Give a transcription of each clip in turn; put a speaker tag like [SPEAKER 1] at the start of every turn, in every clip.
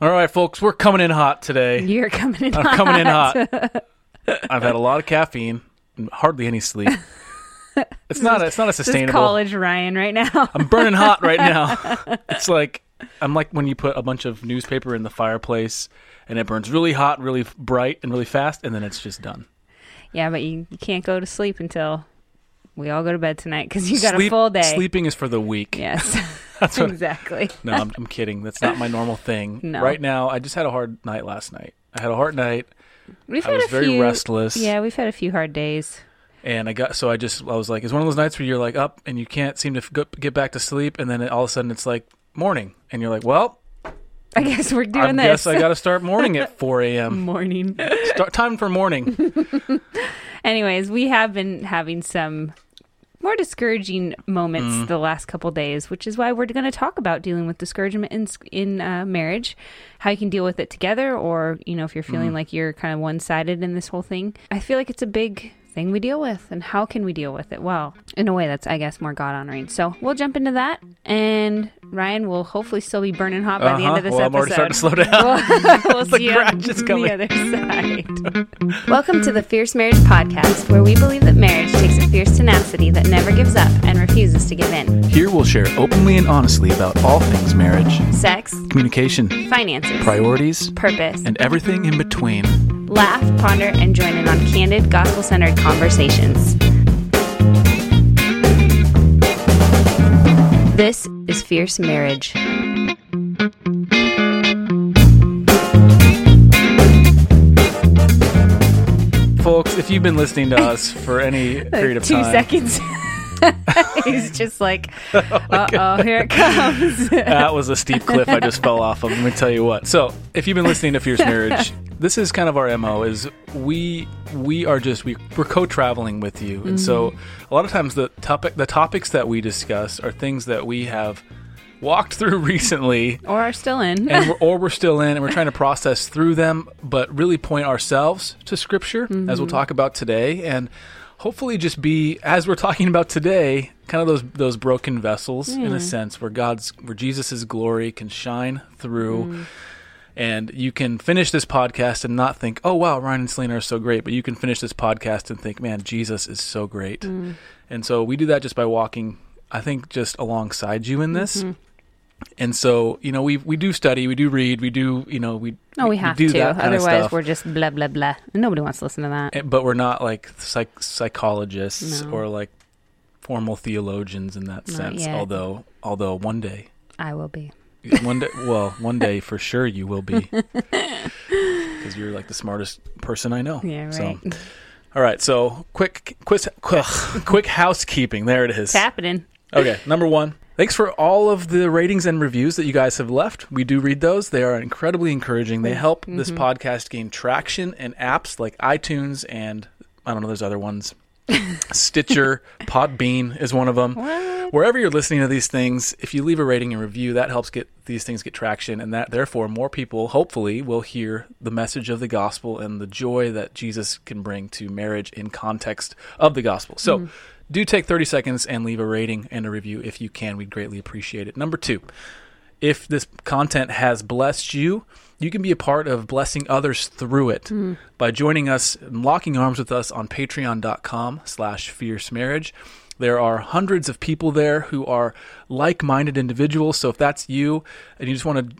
[SPEAKER 1] All right, folks, we're coming in hot today.
[SPEAKER 2] You're coming in
[SPEAKER 1] I'm
[SPEAKER 2] hot.
[SPEAKER 1] coming in hot. I've had a lot of caffeine, and hardly any sleep. It's not. It's not a
[SPEAKER 2] This
[SPEAKER 1] sustainable.
[SPEAKER 2] college Ryan right now.
[SPEAKER 1] I'm burning hot right now. It's like I'm like when you put a bunch of newspaper in the fireplace, and it burns really hot, really bright, and really fast, and then it's just done.
[SPEAKER 2] yeah, but you, you can't go to sleep until we all go to bed tonight because you got
[SPEAKER 1] Sleep-
[SPEAKER 2] a full day.
[SPEAKER 1] Sleeping is for the weak.
[SPEAKER 2] Yes,
[SPEAKER 1] That's what.
[SPEAKER 2] exactly.
[SPEAKER 1] No, I'm, I'm kidding. That's not my normal thing.
[SPEAKER 2] No.
[SPEAKER 1] Right now, I just had a hard night last night. I had a hard night.
[SPEAKER 2] We've
[SPEAKER 1] I
[SPEAKER 2] had
[SPEAKER 1] was
[SPEAKER 2] a
[SPEAKER 1] very
[SPEAKER 2] few.
[SPEAKER 1] restless.
[SPEAKER 2] Yeah, we've had a few hard days.
[SPEAKER 1] And I got so I just I was like, it's one of those nights where you're like up and you can't seem to go, get back to sleep, and then it, all of a sudden it's like morning, and you're like, well,
[SPEAKER 2] I guess we're doing this.
[SPEAKER 1] I guess. I got to start morning at 4 a.m.
[SPEAKER 2] morning.
[SPEAKER 1] Start time for morning.
[SPEAKER 2] Anyways, we have been having some more discouraging moments
[SPEAKER 1] Mm.
[SPEAKER 2] the last couple days, which is why we're going to talk about dealing with discouragement in in uh, marriage, how you can deal with it together, or you know if you're feeling
[SPEAKER 1] Mm.
[SPEAKER 2] like you're kind of one sided in this whole thing. I feel like it's a big thing we deal with, and how can we deal with it? Well, in a way that's I guess more God honoring. So we'll jump into that, and Ryan will hopefully still be burning hot by the end
[SPEAKER 1] Uh-huh.
[SPEAKER 2] of this
[SPEAKER 1] Well, I'm already
[SPEAKER 2] episode.
[SPEAKER 1] starting to slow down.
[SPEAKER 2] We'll, we'll
[SPEAKER 1] The
[SPEAKER 2] see you on
[SPEAKER 1] is coming.
[SPEAKER 2] the other side. Welcome to the Fierce Marriage Podcast, where we believe that marriage takes a fierce tenacity that never gives up and refuses to give in.
[SPEAKER 1] Here we'll share openly and honestly about all things marriage,
[SPEAKER 2] Sex,
[SPEAKER 1] communication,
[SPEAKER 2] finances,
[SPEAKER 1] priorities,
[SPEAKER 2] purpose.
[SPEAKER 1] and everything in between.
[SPEAKER 2] Laugh, ponder, and join in on candid, gospel centered conversations. This is Fierce Marriage.
[SPEAKER 1] Folks, if you've been listening to us for any period of
[SPEAKER 2] Two
[SPEAKER 1] time,
[SPEAKER 2] seconds. He's just like, uh oh, here it comes.
[SPEAKER 1] that was a steep cliff I just fell off of. Let me tell you what. So, if you've been listening to Fierce Marriage, this is kind of our mo. Is we we are just we we're co-traveling with you, and so
[SPEAKER 2] Mm-hmm.
[SPEAKER 1] a lot of times the topic the topics that we discuss are things that we have walked through recently.
[SPEAKER 2] or are still in.
[SPEAKER 1] and we're, or we're still in, and we're trying to process through them, but really point ourselves to Scripture, as
[SPEAKER 2] Mm-hmm.
[SPEAKER 1] we'll talk about today, and hopefully just be as we're talking about today, kind of those those broken vessels in a sense, where God's where Jesus' glory can shine through.
[SPEAKER 2] Mm.
[SPEAKER 1] And you can finish this podcast and not think, "Oh wow, Ryan and Selena are so great," but you can finish this podcast and think, "Man, Jesus is so great."
[SPEAKER 2] Mm.
[SPEAKER 1] And so we do that just by walking, I think, just alongside you in this.
[SPEAKER 2] Mm-hmm.
[SPEAKER 1] And so, you know, we we do study, we do read, we do, you know, we
[SPEAKER 2] No, we have
[SPEAKER 1] do
[SPEAKER 2] to.
[SPEAKER 1] that kind of
[SPEAKER 2] Otherwise, we're just blah blah blah. Nobody wants to listen to that.
[SPEAKER 1] Eh, but we're not like psych- psychologists
[SPEAKER 2] No.
[SPEAKER 1] or like formal theologians in that
[SPEAKER 2] Not
[SPEAKER 1] sense.
[SPEAKER 2] yet.
[SPEAKER 1] Although, although one day,
[SPEAKER 2] I will be.
[SPEAKER 1] One day, well, one day for sure you will be, because you're like the smartest person I know.
[SPEAKER 2] Yeah,
[SPEAKER 1] So,
[SPEAKER 2] right.
[SPEAKER 1] all right. So, quick, quick, quick, quick housekeeping. There it is.
[SPEAKER 2] It's happening.
[SPEAKER 1] Okay, number one. Thanks for all of the ratings and reviews that you guys have left. We do read those. They are incredibly encouraging. They help mm-hmm. this podcast gain traction and apps like iTunes and I don't know, there's other ones. Stitcher, Podbean is one of them.
[SPEAKER 2] What?
[SPEAKER 1] Wherever you're listening to these things, if you leave a rating and review, that helps get these things get traction, and that therefore more people, hopefully, will hear the message of the gospel and the joy that Jesus can bring to marriage in context of the gospel. So, mm-hmm. do take 30 seconds and leave a rating and a review if you can. We'd greatly appreciate it. Number two, if this content has blessed you, you can be a part of blessing others through it mm-hmm. by joining us and locking arms with us on patreon.com slash fierce marriage. There are hundreds of people there who are like-minded individuals. So if that's you and you just want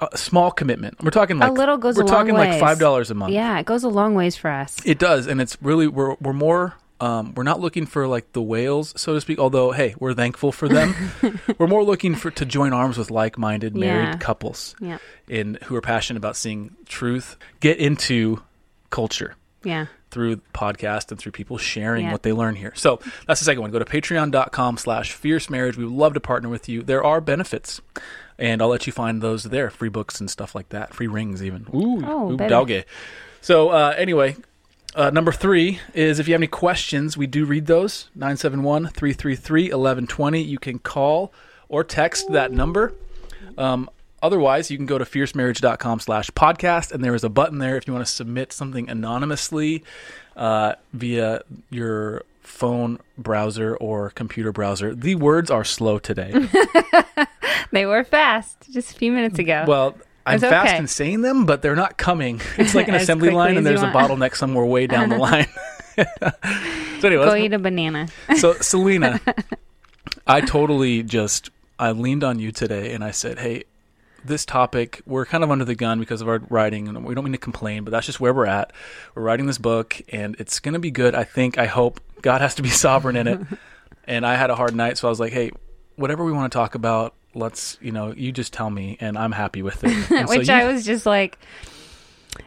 [SPEAKER 1] a, a small commitment, we're talking like
[SPEAKER 2] little goes
[SPEAKER 1] we're
[SPEAKER 2] a long
[SPEAKER 1] talking like five dollars a month.
[SPEAKER 2] Yeah, it goes a long ways for us.
[SPEAKER 1] It does, and it's really we're we're more um, we're not looking for like the whales, so to speak. Although, hey, we're thankful for them. we're more looking for to join arms with like-minded married
[SPEAKER 2] Yeah.
[SPEAKER 1] couples
[SPEAKER 2] Yeah.
[SPEAKER 1] in who are passionate about seeing truth get into culture
[SPEAKER 2] Yeah.
[SPEAKER 1] Through podcast and through people sharing
[SPEAKER 2] Yeah.
[SPEAKER 1] what they learn here. So that's the second one. Go to patreon.com slash fierce marriage. We would love to partner with you. There are benefits. And I'll let you find those there. Free books and stuff like that. Free rings even. Ooh,
[SPEAKER 2] Oh,
[SPEAKER 1] ooh doggy. So uh, anyway, uh, number three is if you have any questions, we do read those. 971-333-1120. You can call or text that number. Um, otherwise, you can go to fiercemarriage.com slash podcast, and there is a button there if you want to submit something anonymously uh, via your phone browser or computer browser. The words are slow today.
[SPEAKER 2] They were fast just a few minutes ago.
[SPEAKER 1] well, I'm
[SPEAKER 2] It's
[SPEAKER 1] fast in saying them, but they're not coming. It's like an assembly line, and there's a bottleneck somewhere way down the line. so anyway,
[SPEAKER 2] Go eat a banana.
[SPEAKER 1] so Selena, I totally just I leaned on you today, and I said, "Hey, this topic we're kind of under the gun because of our writing, and we don't mean to complain, but that's just where we're at. We're writing this book, and it's going to be good. I think. I hope God has to be sovereign in it. and I had a hard night, so I was like, "Hey, whatever we want to talk about." Let's, you know, you just tell me, and I'm happy with it. And so
[SPEAKER 2] Which
[SPEAKER 1] you-
[SPEAKER 2] I was just like,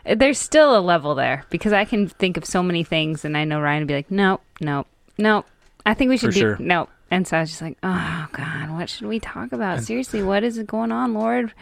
[SPEAKER 2] there's still a level there because I can think of so many things, and I know Ryan would be like, nope, nope, nope. I think we should
[SPEAKER 1] For
[SPEAKER 2] do
[SPEAKER 1] sure.
[SPEAKER 2] nope. And so I was just like, oh God, what should we talk about? Seriously, what is going on, Lord?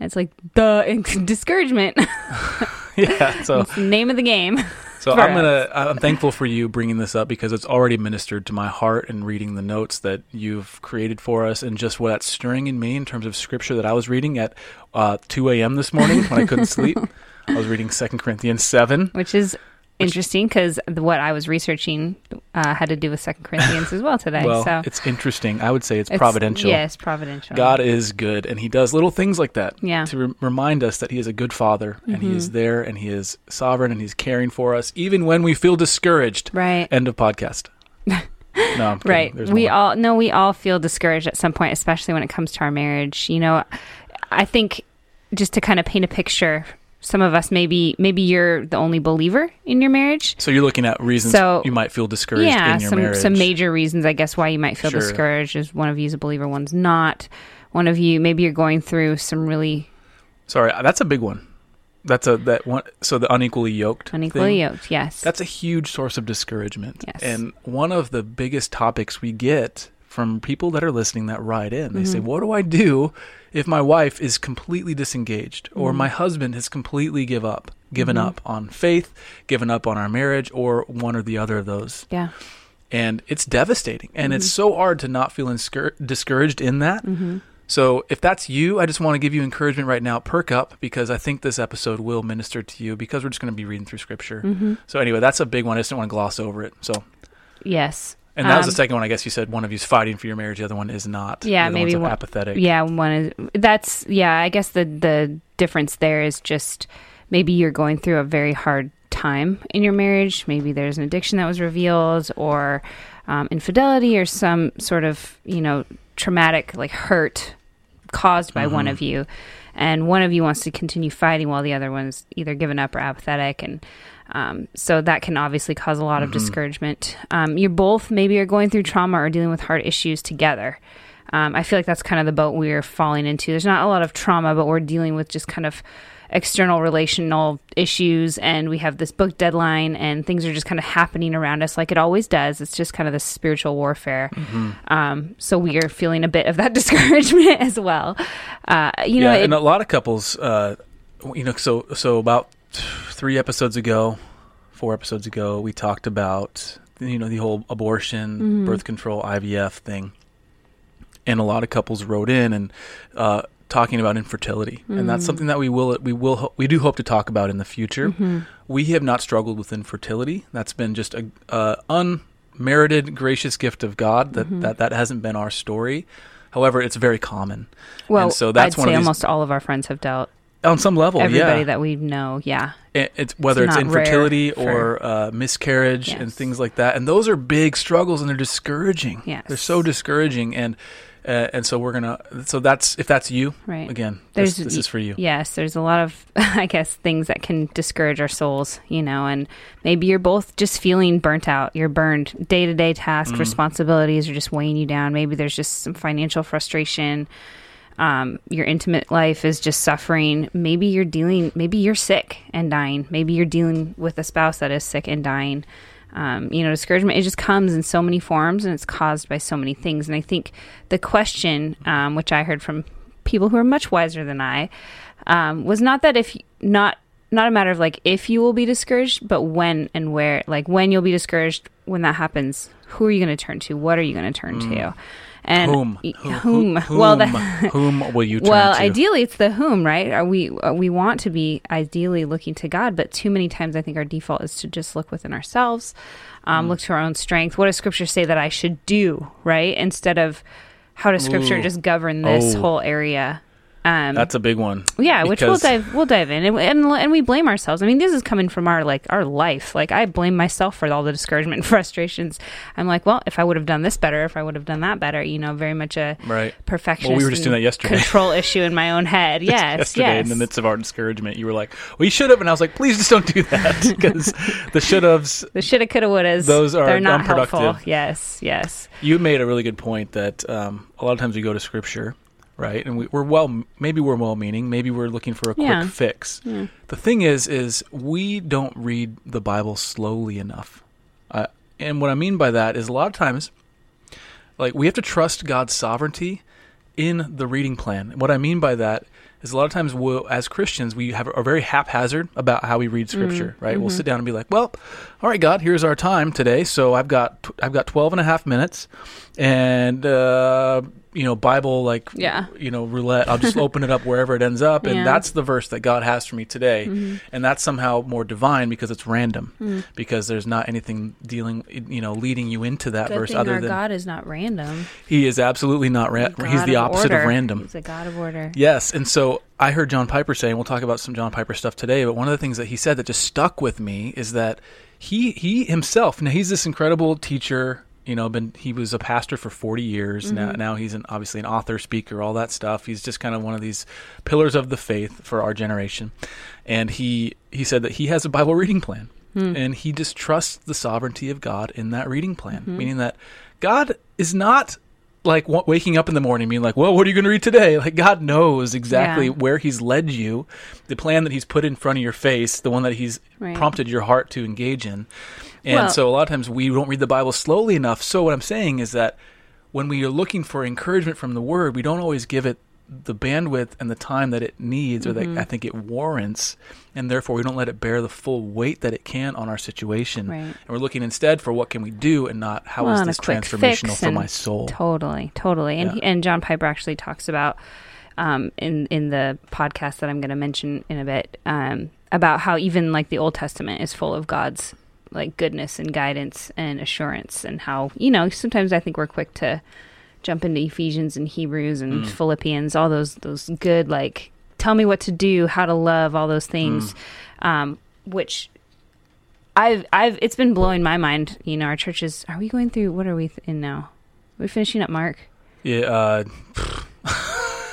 [SPEAKER 2] And it's like the discouragement.
[SPEAKER 1] yeah. So
[SPEAKER 2] name of the game.
[SPEAKER 1] So I'm gonna. I'm thankful for you bringing this up because it's already ministered to my heart and reading the notes that you've created for us and just what that's stirring in me in terms of scripture that I was reading at uh, 2 a.m. this morning when I couldn't sleep. I was reading 2 Corinthians 7.
[SPEAKER 2] which is interesting because what I was researching uh, had to do with Second Corinthians as well today.
[SPEAKER 1] Well,
[SPEAKER 2] so
[SPEAKER 1] it's interesting. I would say it's,
[SPEAKER 2] it's-
[SPEAKER 1] providential.
[SPEAKER 2] Yes, providential.
[SPEAKER 1] God is good, and He does little things like that
[SPEAKER 2] Yeah.
[SPEAKER 1] to re- remind us that He is a good Father, and He
[SPEAKER 2] Mm-hmm.
[SPEAKER 1] is there, and He is sovereign, and He's caring for us, even when we feel discouraged.
[SPEAKER 2] Right.
[SPEAKER 1] End of podcast. No.
[SPEAKER 2] Right.
[SPEAKER 1] There's
[SPEAKER 2] we
[SPEAKER 1] more.
[SPEAKER 2] all no, we all feel discouraged at some point, especially when it comes to our marriage. You know, I think just to kind of paint a picture, some of us maybe maybe you're the only believer in your marriage.
[SPEAKER 1] So you're looking at reasons
[SPEAKER 2] So-
[SPEAKER 1] you might feel discouraged
[SPEAKER 2] yeah,
[SPEAKER 1] in your
[SPEAKER 2] some
[SPEAKER 1] marriage.
[SPEAKER 2] some major reasons I guess why you might feel
[SPEAKER 1] Sure.
[SPEAKER 2] discouraged is one of you is a believer, one's not. One of you maybe you're going through some really
[SPEAKER 1] Sorry, uh, that's a big one. That's a that one. So the unequally yoked.
[SPEAKER 2] unequally
[SPEAKER 1] thing,
[SPEAKER 2] yoked. Yes.
[SPEAKER 1] That's a huge source of discouragement.
[SPEAKER 2] Yes.
[SPEAKER 1] And one of the biggest topics we get from people that are listening that write in, they
[SPEAKER 2] Mm-hmm.
[SPEAKER 1] say, "What do I do if my wife is completely disengaged, or
[SPEAKER 2] Mm-hmm.
[SPEAKER 1] my husband has completely give up, given up on faith, given up on our marriage, or one or the other of those?"
[SPEAKER 2] yeah.
[SPEAKER 1] and it's devastating and it's
[SPEAKER 2] Mm-hmm.
[SPEAKER 1] so hard to not feel inscur- discouraged in that so if that's you i just want to give you encouragement right now perk up because i think this episode will minister to you because we're just going to be reading through scripture
[SPEAKER 2] Mm-hmm.
[SPEAKER 1] so anyway that's a big one i just didn't want to gloss over it so
[SPEAKER 2] Yes.
[SPEAKER 1] And that was
[SPEAKER 2] Um,
[SPEAKER 1] the second one i guess you said one of you's fighting for your marriage the other one is not
[SPEAKER 2] Yeah, maybe one-
[SPEAKER 1] apathetic
[SPEAKER 2] Yeah, one is that's yeah. I guess the the difference there is just maybe you're going through a very hard time in your marriage. Maybe there's an addiction that was revealed, or um, infidelity, or some sort of you know traumatic like hurt caused by one of you, and one of you wants to continue fighting while the other one's either given up or apathetic, and um, so that can obviously cause a lot of discouragement. Um, you're both maybe are going through trauma or dealing with hard issues together. Um, I feel like that's kind of the boat we're falling into. There's not a lot of trauma, but we're dealing with just kind of external relational issues, and we have this book deadline, and things are just kind of happening around us like it always does. It's just kind of this spiritual warfare. Um, so we are feeling a bit of that discouragement as well. Uh, you know, it,
[SPEAKER 1] and a lot of couples uh you know so so about three episodes ago four episodes ago we talked about you know the whole abortion
[SPEAKER 2] Mm-hmm.
[SPEAKER 1] birth control ivf thing and a lot of couples wrote in and uh talking about infertility and
[SPEAKER 2] Mm.
[SPEAKER 1] that's something that we will we will we do hope to talk about in the future
[SPEAKER 2] Mm-hmm.
[SPEAKER 1] we have not struggled with infertility that's been just a, a unmerited gracious gift of god that
[SPEAKER 2] Mm-hmm.
[SPEAKER 1] that that hasn't been our story however it's very common
[SPEAKER 2] well,
[SPEAKER 1] and so that's
[SPEAKER 2] I'd
[SPEAKER 1] one
[SPEAKER 2] say
[SPEAKER 1] of these-
[SPEAKER 2] almost all of our friends have dealt.
[SPEAKER 1] On some level
[SPEAKER 2] Everybody
[SPEAKER 1] yeah
[SPEAKER 2] that we know, yeah.
[SPEAKER 1] It- it's whether
[SPEAKER 2] It's
[SPEAKER 1] it's, infertility
[SPEAKER 2] for-
[SPEAKER 1] or uh, miscarriage and things like that and those are big struggles and they're discouraging
[SPEAKER 2] Yes.
[SPEAKER 1] they're so discouraging and uh, and so we're gonna so that's if that's you
[SPEAKER 2] Right.
[SPEAKER 1] again
[SPEAKER 2] There's-
[SPEAKER 1] this, this is for you
[SPEAKER 2] Yes, there's a lot of, I guess, things that can discourage our souls, you know, and maybe you're both just feeling burnt out. You're burned. Day to day tasks,
[SPEAKER 1] Mm.
[SPEAKER 2] responsibilities are just weighing you down. Maybe there's just some financial frustration. Um, your intimate life is just suffering. Maybe you're dealing, maybe you're sick and dying. Maybe you're dealing with a spouse that is sick and dying. Um, you know, discouragement, it just comes in so many forms and it's caused by so many things. And I think the question, um, which I heard from people who are much wiser than I, um, was not that if not not a matter of like if you will be discouraged, but when and where. Like when you'll be discouraged when that happens. Who are you going to turn to? What are you going to turn to? And
[SPEAKER 1] whom
[SPEAKER 2] y-
[SPEAKER 1] Who-
[SPEAKER 2] whom? well, the,
[SPEAKER 1] whom will you turn
[SPEAKER 2] well,
[SPEAKER 1] to
[SPEAKER 2] ideally it's the whom, right? Are we uh, we want to be ideally looking to God, but too many times I think our default is to just look within ourselves, um,
[SPEAKER 1] Mm.
[SPEAKER 2] look to our own strength. What does Scripture say that I should do, right? Instead of how does Scripture
[SPEAKER 1] Ooh.
[SPEAKER 2] just govern this
[SPEAKER 1] Oh.
[SPEAKER 2] whole area? Um,
[SPEAKER 1] That's a big one.
[SPEAKER 2] yeah, which we'll dive we'll dive in, and, and and we blame ourselves. I mean, this is coming from our like our life. Like I blame myself for all the discouragement and frustrations. I'm like, well, if I would have done this better, if I would have done that better, you know, very much a
[SPEAKER 1] Right.
[SPEAKER 2] perfectionist.
[SPEAKER 1] Well, we were just doing that yesterday.
[SPEAKER 2] Control issue in my own head. Yes,
[SPEAKER 1] yesterday
[SPEAKER 2] yes.
[SPEAKER 1] in the midst of our discouragement you were like well you should have and i was like please just don't do that because the should have's
[SPEAKER 2] the shoulda, coulda, wouldas.
[SPEAKER 1] Those are
[SPEAKER 2] they're not helpful. Yes, yes.
[SPEAKER 1] you made a really good point that um, a lot of times we go to scripture right? And we, we're well maybe we're well meaning maybe we're looking for a quick
[SPEAKER 2] Yeah.
[SPEAKER 1] fix.
[SPEAKER 2] Yeah.
[SPEAKER 1] the thing is is we don't read the bible slowly enough. Uh, and what i mean by that is a lot of times like we have to trust god's sovereignty in the reading plan. What i mean by that is a lot of times we'll, as christians we have are very haphazard about how we read scripture right? We'll sit down and be like well all right god here's our time today. So i've got i've got 12 and a half minutes and uh you know bible like
[SPEAKER 2] Yeah.
[SPEAKER 1] you know roulette i'll just open it up wherever it ends up and
[SPEAKER 2] Yeah.
[SPEAKER 1] that's the verse that god has for me today mm-hmm. and that's somehow more divine because it's random mm. because there's not anything dealing you know leading you into that
[SPEAKER 2] Good
[SPEAKER 1] verse other
[SPEAKER 2] our
[SPEAKER 1] than
[SPEAKER 2] God is not random.
[SPEAKER 1] he is absolutely not
[SPEAKER 2] random.
[SPEAKER 1] He's the opposite
[SPEAKER 2] order.
[SPEAKER 1] of random
[SPEAKER 2] He's a God of order.
[SPEAKER 1] Yes, and so I heard John Piper say, and we'll talk about some John Piper stuff today. But one of the things that he said that just stuck with me is that he he himself now he's this incredible teacher. You know, been he was a pastor for forty years. Now mm-hmm. now he's an, obviously an author, speaker, all that stuff. He's just kind of one of these pillars of the faith for our generation. And he he said that he has a Bible reading plan, hmm. and he just trusts the sovereignty of God in that reading plan, mm-hmm. meaning that God is not like waking up in the morning being like, "Well, what are you going to read today?" Like God knows exactly
[SPEAKER 2] Yeah.
[SPEAKER 1] where He's led you, the plan that He's put in front of your face, the one that He's
[SPEAKER 2] Right.
[SPEAKER 1] prompted your heart to engage in. And
[SPEAKER 2] Well-
[SPEAKER 1] so a lot of times we don't read the Bible slowly enough. So what I'm saying is that when we are looking for encouragement from the Word, we don't always give it the bandwidth and the time that it needs or
[SPEAKER 2] Mm-hmm.
[SPEAKER 1] that I think it warrants, and therefore we don't let it bear the full weight that it can on our situation.
[SPEAKER 2] Right.
[SPEAKER 1] And we're looking instead for what can we do and not how is
[SPEAKER 2] Well, a
[SPEAKER 1] this transformational for my soul.
[SPEAKER 2] Totally, totally. And
[SPEAKER 1] Yeah.
[SPEAKER 2] he, and John Piper actually talks about um, in in the podcast that I'm going to mention in a bit um, about how even like the Old Testament is full of God's like goodness and guidance and assurance, and how you know sometimes I think we're quick to jump into Ephesians and Hebrews and
[SPEAKER 1] Mm.
[SPEAKER 2] Philippians, all those those good like tell me what to do, how to love, all those things,
[SPEAKER 1] Mm.
[SPEAKER 2] um, which. I've, I've, it's been blowing my mind. You know, our churches. Are we going through? What are we in now? Are we finishing up Mark?
[SPEAKER 1] Yeah, uh,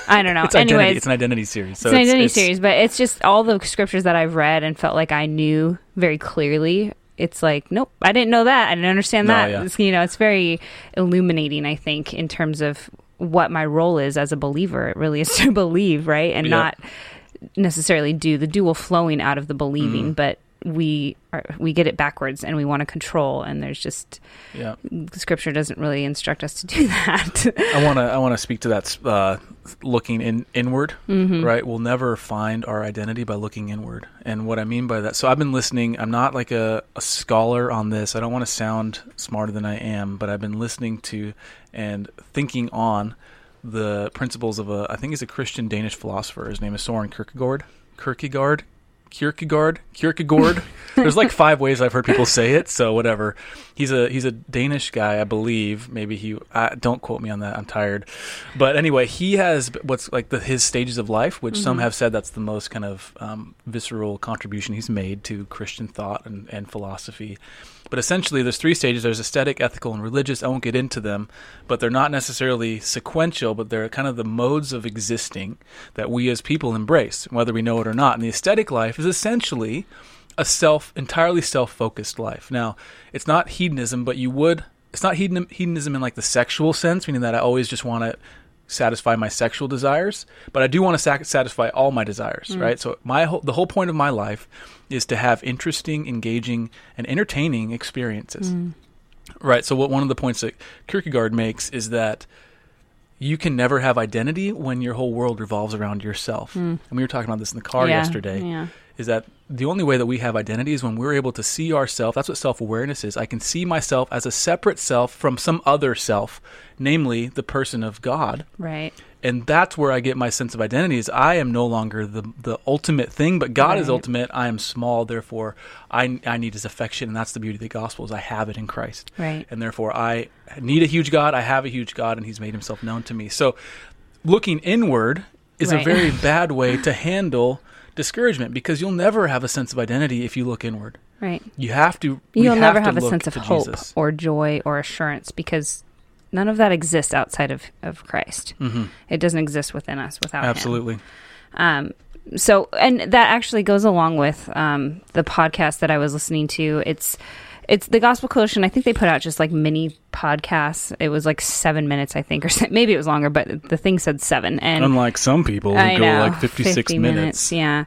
[SPEAKER 2] I don't know.
[SPEAKER 1] it's identity.
[SPEAKER 2] Anyways,
[SPEAKER 1] It's an identity series. So
[SPEAKER 2] it's an identity
[SPEAKER 1] it's-
[SPEAKER 2] series, but it's just all the scriptures that I've read and felt like I knew very clearly. It's like, nope, I didn't know that. I didn't understand
[SPEAKER 1] No,
[SPEAKER 2] that.
[SPEAKER 1] yeah.
[SPEAKER 2] You know, it's very illuminating. I think in terms of what my role is as a believer. It really is to believe, right, and
[SPEAKER 1] Yep.
[SPEAKER 2] not necessarily do the dual flowing out of the believing,
[SPEAKER 1] Mm.
[SPEAKER 2] but we are we get it backwards and we want to control and there's just
[SPEAKER 1] Yeah,
[SPEAKER 2] scripture doesn't really instruct us to do that
[SPEAKER 1] I want to. I want to speak to that. Uh, looking in inward,
[SPEAKER 2] Mm-hmm.
[SPEAKER 1] right? We'll never find our identity by looking inward. And what I mean by that, so I've been listening. I'm not like a, a scholar on this. I don't want to sound smarter than I am, but I've been listening to and thinking on the principles of a. I think he's a Christian Danish philosopher. His name is Soren Kierkegaard. Kierkegaard. Kierkegaard, Kierkegaard. There's like five ways I've heard people say it, so whatever. He's a he's a Danish guy, I believe. Maybe he. I, don't quote me on that. I'm tired. But anyway, he has what's like the his stages of life, which some have said that's the most kind of um, visceral contribution he's made to Christian thought and, and philosophy. But essentially, there's three stages. There's aesthetic, ethical, and religious. I won't get into them, but they're not necessarily sequential, but they're kind of the modes of existing that we as people embrace, whether we know it or not. And the aesthetic life is essentially a self, entirely self-focused life. Now, it's not hedonism, but you would. It's not hedonism in like the sexual sense, meaning that I always just want to satisfy my sexual desires, but I do want to sac- satisfy all my desires, mm. right? So my whole, the whole point of my life is to have interesting, engaging, and entertaining experiences. Mm. Right. So what one of the points that Kierkegaard makes is that you can never have identity when your whole world revolves around yourself. Mm. And we were talking about this in the car
[SPEAKER 2] Yeah,
[SPEAKER 1] yesterday
[SPEAKER 2] yeah
[SPEAKER 1] is that the only way that we have identity is when we're able to see ourselves. That's what self awareness is. I can see myself as a separate self from some other self, namely the person of God.
[SPEAKER 2] right
[SPEAKER 1] And that's where I get my sense of identity is I am no longer the the ultimate thing, but God is ultimate. I am small, therefore I I need his affection, and that's the beauty of the gospel is I have it in Christ.
[SPEAKER 2] right
[SPEAKER 1] And therefore I need a huge God, I have a huge God, and he's made himself known to me. So looking inward is a very bad way to handle discouragement because you'll never have a sense of identity if you look inward.
[SPEAKER 2] Right.
[SPEAKER 1] You have to.
[SPEAKER 2] You'll never
[SPEAKER 1] to
[SPEAKER 2] have a sense of hope
[SPEAKER 1] Jesus.
[SPEAKER 2] or joy or assurance because none of that exists outside of, of Christ.
[SPEAKER 1] Mhm.
[SPEAKER 2] It doesn't exist within us without Him.
[SPEAKER 1] Absolutely.
[SPEAKER 2] Um, so, and that actually goes along with um, the podcast that I was listening to. It's it's the Gospel Coalition. I think they put out just like mini podcasts. It was like seven minutes, I think, or se- maybe it was longer, but the thing said seven. And
[SPEAKER 1] Unlike some people who
[SPEAKER 2] I
[SPEAKER 1] go
[SPEAKER 2] know,
[SPEAKER 1] like 56
[SPEAKER 2] 50
[SPEAKER 1] minutes.
[SPEAKER 2] Yeah,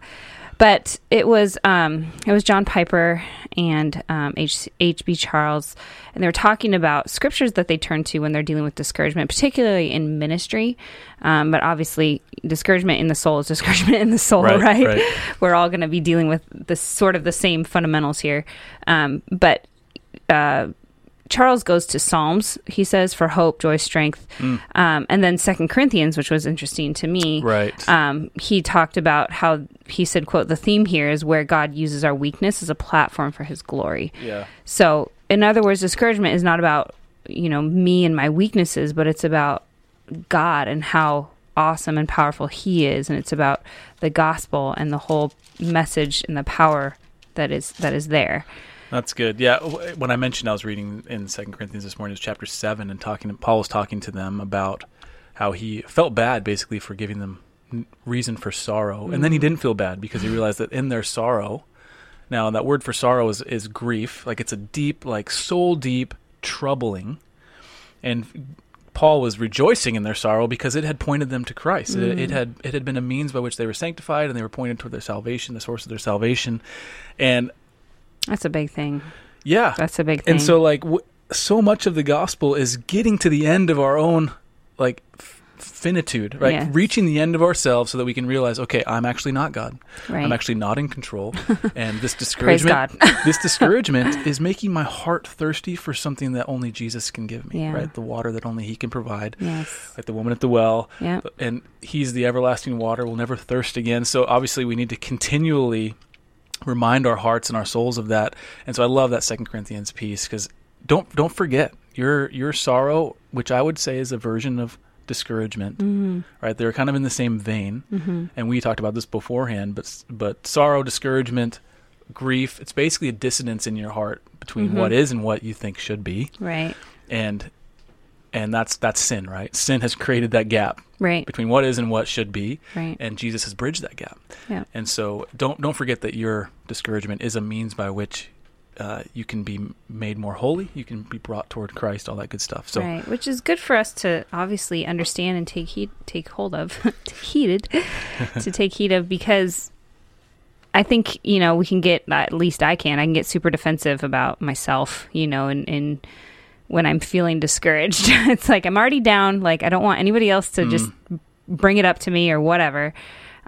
[SPEAKER 2] but it was um, it was John Piper and um, H. H.B. Charles, and they were talking about scriptures that they turn to when they're dealing with discouragement, particularly in ministry. Um, but obviously, discouragement in the soul is discouragement in the soul,
[SPEAKER 1] Right,
[SPEAKER 2] right?
[SPEAKER 1] right.
[SPEAKER 2] We're all going to be dealing with the sort of the same fundamentals here, um, but. Uh, Charles goes to Psalms, he says, for hope, joy, strength.
[SPEAKER 1] Mm.
[SPEAKER 2] Um, and then Second Corinthians, which was interesting to me.
[SPEAKER 1] Right.
[SPEAKER 2] Um, he talked about how he said, quote, the theme here is where God uses our weakness as a platform for his glory.
[SPEAKER 1] yeah.
[SPEAKER 2] So, in other words, discouragement is not about, you know, me and my weaknesses, but it's about God and how awesome and powerful he is. And it's about the gospel and the whole message and the power that is that is there.
[SPEAKER 1] That's good. Yeah, when I mentioned I was reading in Second Corinthians this morning, it was chapter seven, and talking. Paul was talking to them about how he felt bad, basically, for giving them reason for sorrow, and then he
[SPEAKER 2] Mhm.
[SPEAKER 1] didn't feel bad because he realized that in their sorrow, now that word for sorrow is is grief, like it's a deep, like soul deep troubling, and Paul was rejoicing in their sorrow because it had pointed them to Christ. It, it
[SPEAKER 2] Mm.
[SPEAKER 1] had it had been a means by which they were sanctified, and they were pointed toward their salvation, the source of their salvation, and
[SPEAKER 2] That's a big thing.
[SPEAKER 1] yeah,
[SPEAKER 2] That's a big thing.
[SPEAKER 1] and so like w- so much of the gospel is getting to the end of our own like f- finitude right
[SPEAKER 2] Yes.
[SPEAKER 1] reaching the end of ourselves so that we can realize okay i'm actually not god
[SPEAKER 2] right.
[SPEAKER 1] i'm actually not in control and this discouragement this discouragement is making my heart thirsty for something that only jesus can give me
[SPEAKER 2] Yeah.
[SPEAKER 1] right the water that only he can provide
[SPEAKER 2] yes.
[SPEAKER 1] like the woman at the well
[SPEAKER 2] Yeah.
[SPEAKER 1] and he's the everlasting water we'll never thirst again so obviously we need to continually remind our hearts and our souls of that and so i love that second corinthians piece because don't don't forget your your sorrow which i would say is a version of discouragement
[SPEAKER 2] Mm-hmm.
[SPEAKER 1] right they're kind of in the same vein
[SPEAKER 2] Mm-hmm.
[SPEAKER 1] and we talked about this beforehand but but sorrow discouragement grief it's basically a dissonance in your heart between
[SPEAKER 2] Mhm.
[SPEAKER 1] what is and what you think should be
[SPEAKER 2] Right.
[SPEAKER 1] and and that's that's sin right sin has created that gap
[SPEAKER 2] Right.
[SPEAKER 1] between what is and what should be
[SPEAKER 2] Right.
[SPEAKER 1] and Jesus has bridged that gap.
[SPEAKER 2] Yeah.
[SPEAKER 1] And so don't don't forget that your discouragement is a means by which uh, you can be made more holy, you can be brought toward Christ, all that good stuff. So
[SPEAKER 2] right, which is good for us to obviously understand and take heed, take hold of, heated, to take heed of, because I think you know we can get at least I can I can get super defensive about myself, you know, and and when I'm feeling discouraged, it's like I'm already down. Like I don't want anybody else to just bring it up to me or whatever.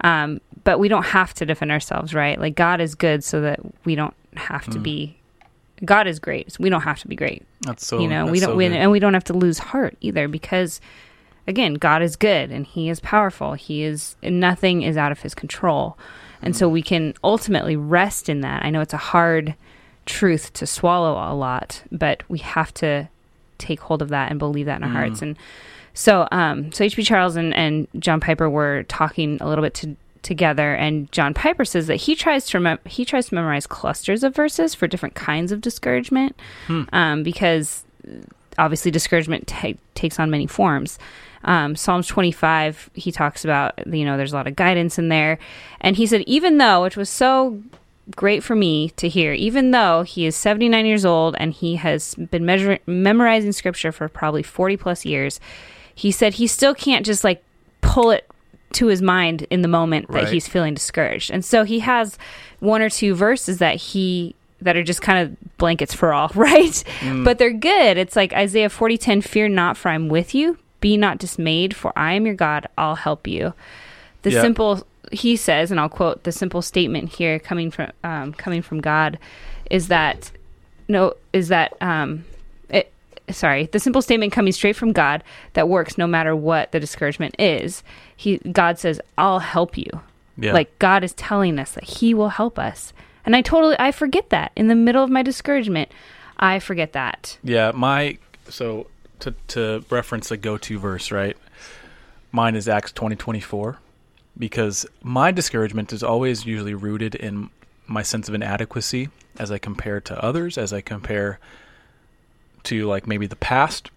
[SPEAKER 2] Um, but we don't have to defend ourselves, right? Like God is good, so that we don't have to
[SPEAKER 1] Mm.
[SPEAKER 2] be. God is great. So we don't have to be great
[SPEAKER 1] that's so
[SPEAKER 2] you know we don't
[SPEAKER 1] so
[SPEAKER 2] we, and we don't have to lose heart either because again god is good and he is powerful he is and nothing is out of his control and
[SPEAKER 1] Mm.
[SPEAKER 2] so we can ultimately rest in that i know it's a hard truth to swallow a lot but we have to take hold of that and believe that in our
[SPEAKER 1] Mm.
[SPEAKER 2] hearts and so um so hb charles and, and john piper were talking a little bit to, together and john piper says that he tries to remem- he tries to memorize clusters of verses for different kinds of discouragement
[SPEAKER 1] Hmm.
[SPEAKER 2] um, because obviously discouragement ta- takes on many forms. Um, Psalms 25, he talks about, you know, there's a lot of guidance in there. And he said, even though, which was so great for me to hear, even though he is 79 years old and he has been measure- memorizing scripture for probably 40 plus years, he said he still can't just like pull it to his mind in the moment that he's feeling discouraged. And so he has one or two verses that he that are just kind of blankets for all, right?
[SPEAKER 1] Mm.
[SPEAKER 2] But they're good. It's like Isaiah 40:10, "Fear not, for I'm with you. Be not dismayed, for I am your God. I'll help you." The simple he says, and I'll quote the simple statement here coming from um, coming from God is that no is that um it, sorry, the simple statement coming straight from God that works no matter what the discouragement is. He God says, "I'll help you."
[SPEAKER 1] yeah.
[SPEAKER 2] Like God is telling us that He will help us. And I totally I forget that in the middle of my discouragement. I forget that.
[SPEAKER 1] Yeah, my so to to reference a go-to verse, right? Mine is Acts twenty twenty four, because my discouragement is always usually rooted in my sense of inadequacy as I compare to others, as I compare to like maybe the past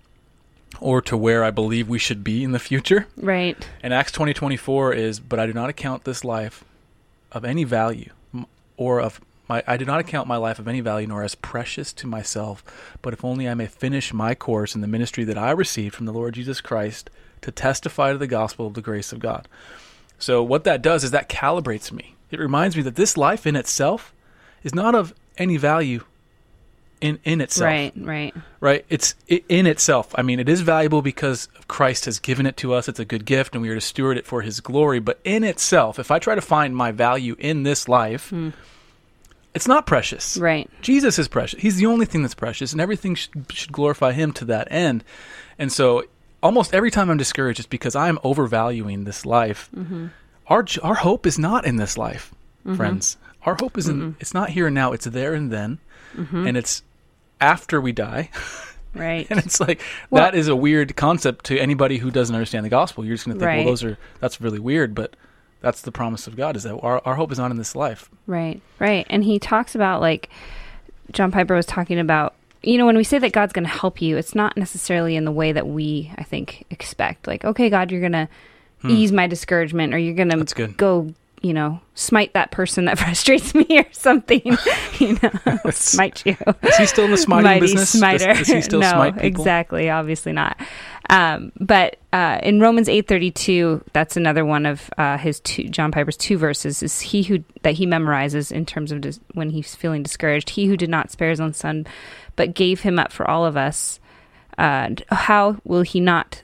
[SPEAKER 1] or to where I believe we should be in the future.
[SPEAKER 2] Right.
[SPEAKER 1] And Acts 20 24 is, but I do not account this life of any value or of my, I do not account my life of any value nor as precious to myself, but if only I may finish my course in the ministry that I received from the Lord Jesus Christ to testify to the gospel of the grace of God. So what that does is that calibrates me. It reminds me that this life in itself is not of any value in in itself
[SPEAKER 2] Right. Right.
[SPEAKER 1] right it's in itself i mean it is valuable because christ has given it to us it's a good gift and we are to steward it for his glory but in itself if i try to find my value in this life hmm. it's not precious
[SPEAKER 2] Right.
[SPEAKER 1] jesus is precious he's the only thing that's precious and everything should, should glorify him to that end and so almost every time i'm discouraged it's because i'm overvaluing this life mm-hmm. our j- our hope is not in this life mm-hmm. friends our hope is in it's not here and now it's there and then mm-hmm. and it's after we die
[SPEAKER 2] Right.
[SPEAKER 1] and it's like
[SPEAKER 2] Well-
[SPEAKER 1] that is a weird concept to anybody who doesn't understand the gospel. You're just going to think,
[SPEAKER 2] Right.
[SPEAKER 1] well, those are that's really weird, but that's the promise of God is that our, our hope is not in this life.
[SPEAKER 2] Right, right. And he talks about like John Piper was talking about, you know, when we say that God's going to help you, it's not necessarily in the way that we, I think, expect. Like, okay, God, you're going to ease my discouragement or you're going
[SPEAKER 1] Hmm.
[SPEAKER 2] To
[SPEAKER 1] good.
[SPEAKER 2] go, you know, smite that person that frustrates me or something, you know, smite you.
[SPEAKER 1] Is he still in the smiting
[SPEAKER 2] Mighty
[SPEAKER 1] business? Does-
[SPEAKER 2] smiter.
[SPEAKER 1] Does, he still
[SPEAKER 2] no,
[SPEAKER 1] smite people?
[SPEAKER 2] exactly. Obviously not. Um, but uh, in Romans eight thirty two, that's another one of uh, his two, John Piper's two verses. Is he who that he memorizes in terms of dis- when he's feeling discouraged. He who did not spare his own son, but gave him up for all of us. Uh, how will he not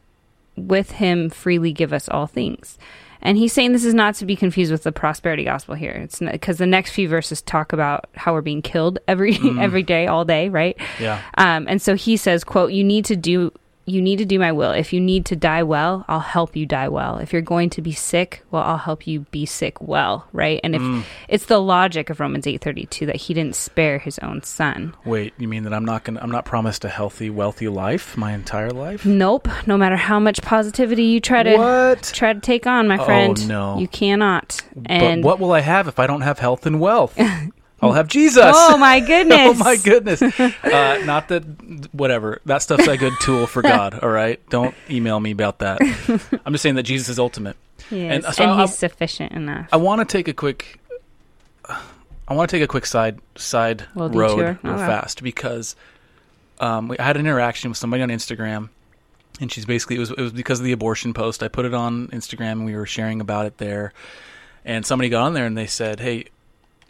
[SPEAKER 2] with him freely give us all things? And he's saying this is not to be confused with the prosperity gospel here. It's because the next few verses talk about how we're being killed every every day, all day, right?
[SPEAKER 1] Yeah.
[SPEAKER 2] Um, and so he says, "quote You need to do you need to do my will. If you need to die well, I'll help you die well. If you're going to be sick, well, I'll help you be sick well, right? And if
[SPEAKER 1] Mm.
[SPEAKER 2] it's the logic of Romans eight thirty two that he didn't spare his own son.
[SPEAKER 1] Wait, you mean that I'm not going to I'm not promised a healthy, wealthy life my entire life?
[SPEAKER 2] Nope. No matter how much positivity you try to
[SPEAKER 1] What?
[SPEAKER 2] try to take on, my
[SPEAKER 1] Oh,
[SPEAKER 2] friend,
[SPEAKER 1] no.
[SPEAKER 2] you cannot. And
[SPEAKER 1] but what will I have if I don't have health and wealth? I'll have Jesus.
[SPEAKER 2] oh my goodness!
[SPEAKER 1] Oh my goodness! Uh, not that, whatever. That stuff's a good tool for God. All right, don't email me about that. I'm just saying that Jesus is ultimate.
[SPEAKER 2] He
[SPEAKER 1] And so
[SPEAKER 2] and
[SPEAKER 1] I-
[SPEAKER 2] he's sufficient enough.
[SPEAKER 1] I want to take a quick. I want to take a quick side side road real fast because um, we I had an interaction with somebody on Instagram, and she's basically it was it was because of the abortion post. I put it on Instagram and we were sharing about it there, and somebody got on there and they said, "Hey."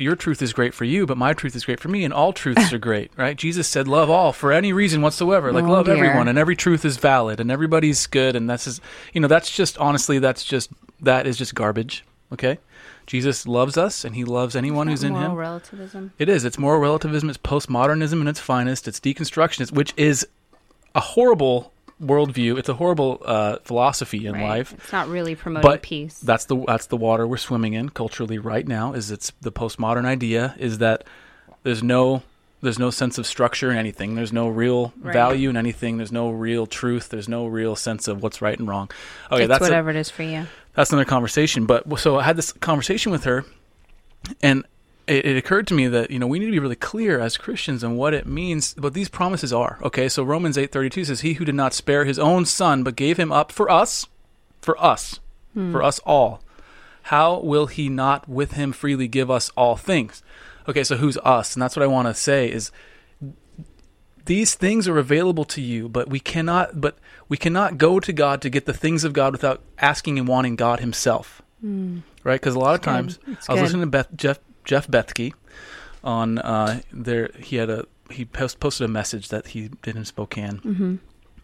[SPEAKER 1] Your truth is great for you, but my truth is great for me, and all truths are great, right? Jesus said, "Love all for any reason whatsoever." Like
[SPEAKER 2] Oh,
[SPEAKER 1] love
[SPEAKER 2] dear.
[SPEAKER 1] everyone, and every truth is valid, and everybody's good, and that's just, you know, that's just honestly, that's just that is just garbage. Okay, Jesus loves us, and He loves anyone who's in Him.
[SPEAKER 2] relativism.
[SPEAKER 1] It is. It's moral relativism. It's postmodernism in its finest. It's deconstructionist, which is a horrible worldview. It's a horrible uh, philosophy in
[SPEAKER 2] Right.
[SPEAKER 1] life.
[SPEAKER 2] It's not really promoting
[SPEAKER 1] But
[SPEAKER 2] peace.
[SPEAKER 1] That's the that's the water we're swimming in culturally right now. Is it's the postmodern idea is that there's no there's no sense of structure in anything. There's no real
[SPEAKER 2] Right.
[SPEAKER 1] value in anything. There's no real truth. There's no real sense of what's right and wrong. Okay,
[SPEAKER 2] it's
[SPEAKER 1] that's a,
[SPEAKER 2] whatever it is for you.
[SPEAKER 1] that's another conversation. But so I had this conversation with her, and it, it occurred to me that you know we need to be really clear as Christians on what it means, what these promises are. Okay, so Romans eight thirty two says, "He who did not spare his own son, but gave him up for us, for us, for us all, how will he not with him freely give us all things?" Okay, so who's us? And that's what I want to say is these things are available to you, but we cannot but we cannot go to God to get the things of God without asking and wanting God himself. Right? Because a lot of times I was listening to Beth, Jeff Jeff Bethke on uh there he had a he post, posted a message that he did in Spokane.
[SPEAKER 2] Mm-hmm.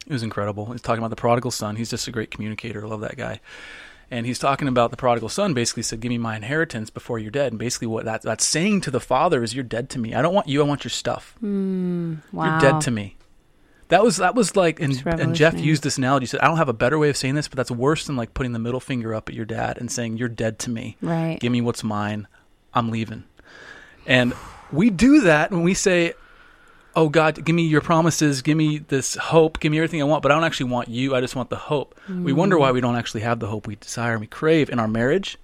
[SPEAKER 1] It was incredible. He's talking about the prodigal son. He's just a great communicator. I love that guy. And he's talking about the prodigal son. Basically, said, "Give me my inheritance before you're dead." And basically, what that that's saying to the father is, "You're dead to me. I don't want you. I want your stuff.
[SPEAKER 2] Wow.
[SPEAKER 1] You're dead to me." That was that was like, and, and Jeff used this analogy. He said, "I don't have a better way of saying this, but that's worse than like putting the middle finger up at your dad and saying you're dead to me.
[SPEAKER 2] Right.
[SPEAKER 1] Give me what's mine. I'm leaving." And we do that when we say, "Oh God, give me your promises, give me this hope, give me everything I want, but I don't actually want you. I just want the hope." We wonder
[SPEAKER 2] Mm.
[SPEAKER 1] why we don't actually have the hope we desire and we crave in our marriage,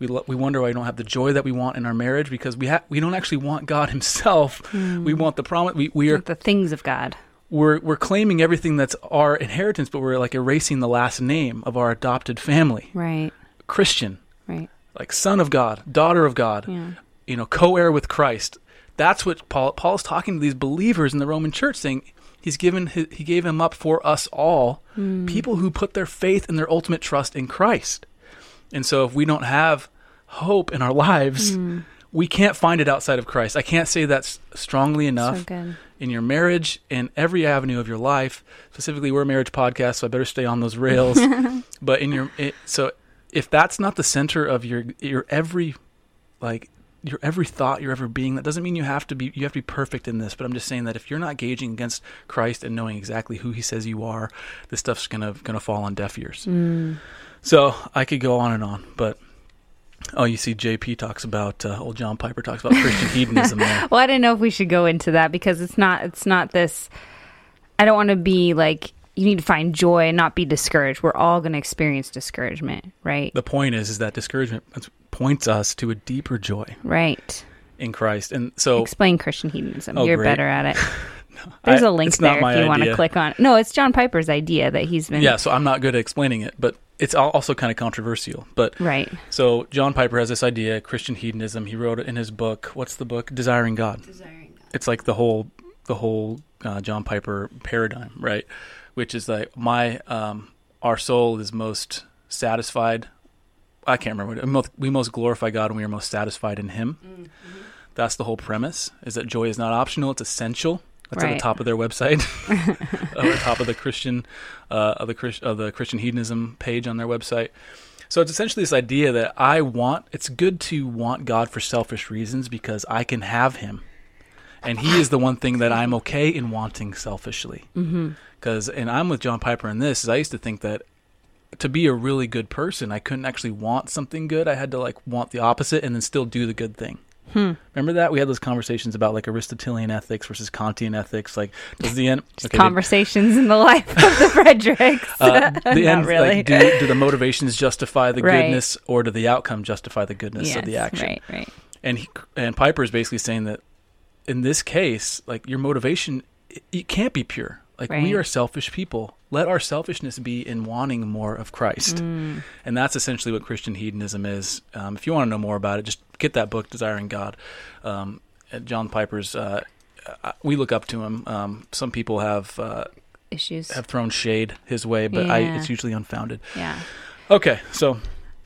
[SPEAKER 1] We lo- we wonder why we don't have the joy that we want in our marriage because we ha- we don't actually want God Himself. We want the promise. We we are
[SPEAKER 2] Like the things of God.
[SPEAKER 1] we're we're claiming everything that's our inheritance, but we're like erasing the last name of our adopted family.
[SPEAKER 2] Right.
[SPEAKER 1] Christian,
[SPEAKER 2] Right.
[SPEAKER 1] Like son of God, daughter of God,
[SPEAKER 2] Yeah.
[SPEAKER 1] you know, co-heir with Christ. That's what Paul Paul's talking to these believers in the Roman church, saying he's given his, he gave him up for us all, hmm. people who put their faith and their ultimate trust in Christ. And so, if we don't have hope in our lives, hmm. we can't find it outside of Christ. I can't say that strongly enough
[SPEAKER 2] So
[SPEAKER 1] in your marriage in every avenue of your life. Specifically, we're a marriage podcast, so I better stay on those rails. but in your it, so if that's not the center of your your every like your every thought, your every being, that doesn't mean you have to be you have to be perfect in this. But I'm just saying that if you're not gauging against Christ and knowing exactly who He says you are, this stuff's gonna gonna fall on deaf ears. So I could go on and on, but. Oh, you see, JP talks about uh, old John Piper talks about Christian hedonism.
[SPEAKER 2] Well, I didn't know if we should go into that because it's not it's not this I don't want to be like you need to find joy and not be discouraged. We're all going to experience discouragement, right?
[SPEAKER 1] the point is is that discouragement points us to a deeper joy
[SPEAKER 2] Right.
[SPEAKER 1] in Christ. And so
[SPEAKER 2] Explain Christian hedonism.
[SPEAKER 1] Oh,
[SPEAKER 2] You're
[SPEAKER 1] great.
[SPEAKER 2] better at it. There's
[SPEAKER 1] I-
[SPEAKER 2] a link there if you want to click on. No, it's John Piper's idea that he's been
[SPEAKER 1] yeah, so I'm not good at explaining it, but it's also kind of controversial. But
[SPEAKER 2] right.
[SPEAKER 1] so John Piper has this idea, Christian hedonism. He wrote it in his book. What's the book? Desiring God. It's like the whole the whole uh, John Piper paradigm, right? Which is like my um, our soul is most satisfied. I can't remember. we most- We most glorify God when we are most satisfied in Him. That's the whole premise: is that joy is not optional; it's essential. That's at the top of their website, at the top of the Christian uh, of the Chris, of the Christian hedonism page on their website. So it's essentially this idea that I want. It's good to want God for selfish reasons because I can have Him, and He is the one thing that I'm okay in wanting selfishly. Because, and I'm with John Piper in this. Is I used to think that to be a really good person, I couldn't actually want something good. I had to like want the opposite and then still do the good thing. Remember that we had those conversations about like Aristotelian ethics versus Kantian ethics. Like, does the end okay,
[SPEAKER 2] conversations in the life of the Fredericks.
[SPEAKER 1] uh, the end,
[SPEAKER 2] really.
[SPEAKER 1] like, do, do the motivations justify the
[SPEAKER 2] Right.
[SPEAKER 1] goodness, or do the outcome justify the goodness
[SPEAKER 2] yes,
[SPEAKER 1] of the action?
[SPEAKER 2] Right, right.
[SPEAKER 1] And he, and Piper is basically saying that in this case, like your motivation, it, it can't be pure. Like we are selfish people. Let our selfishness be in wanting more of Christ,
[SPEAKER 2] Mm.
[SPEAKER 1] and that's essentially what Christian hedonism is. Um, if you want to know more about it, just get that book, Desiring God. Um, John Piper's. Uh, uh, we look up to him. Um, some people have uh,
[SPEAKER 2] Issues.
[SPEAKER 1] have thrown shade his way, but I, it's usually unfounded.
[SPEAKER 2] yeah.
[SPEAKER 1] Okay, so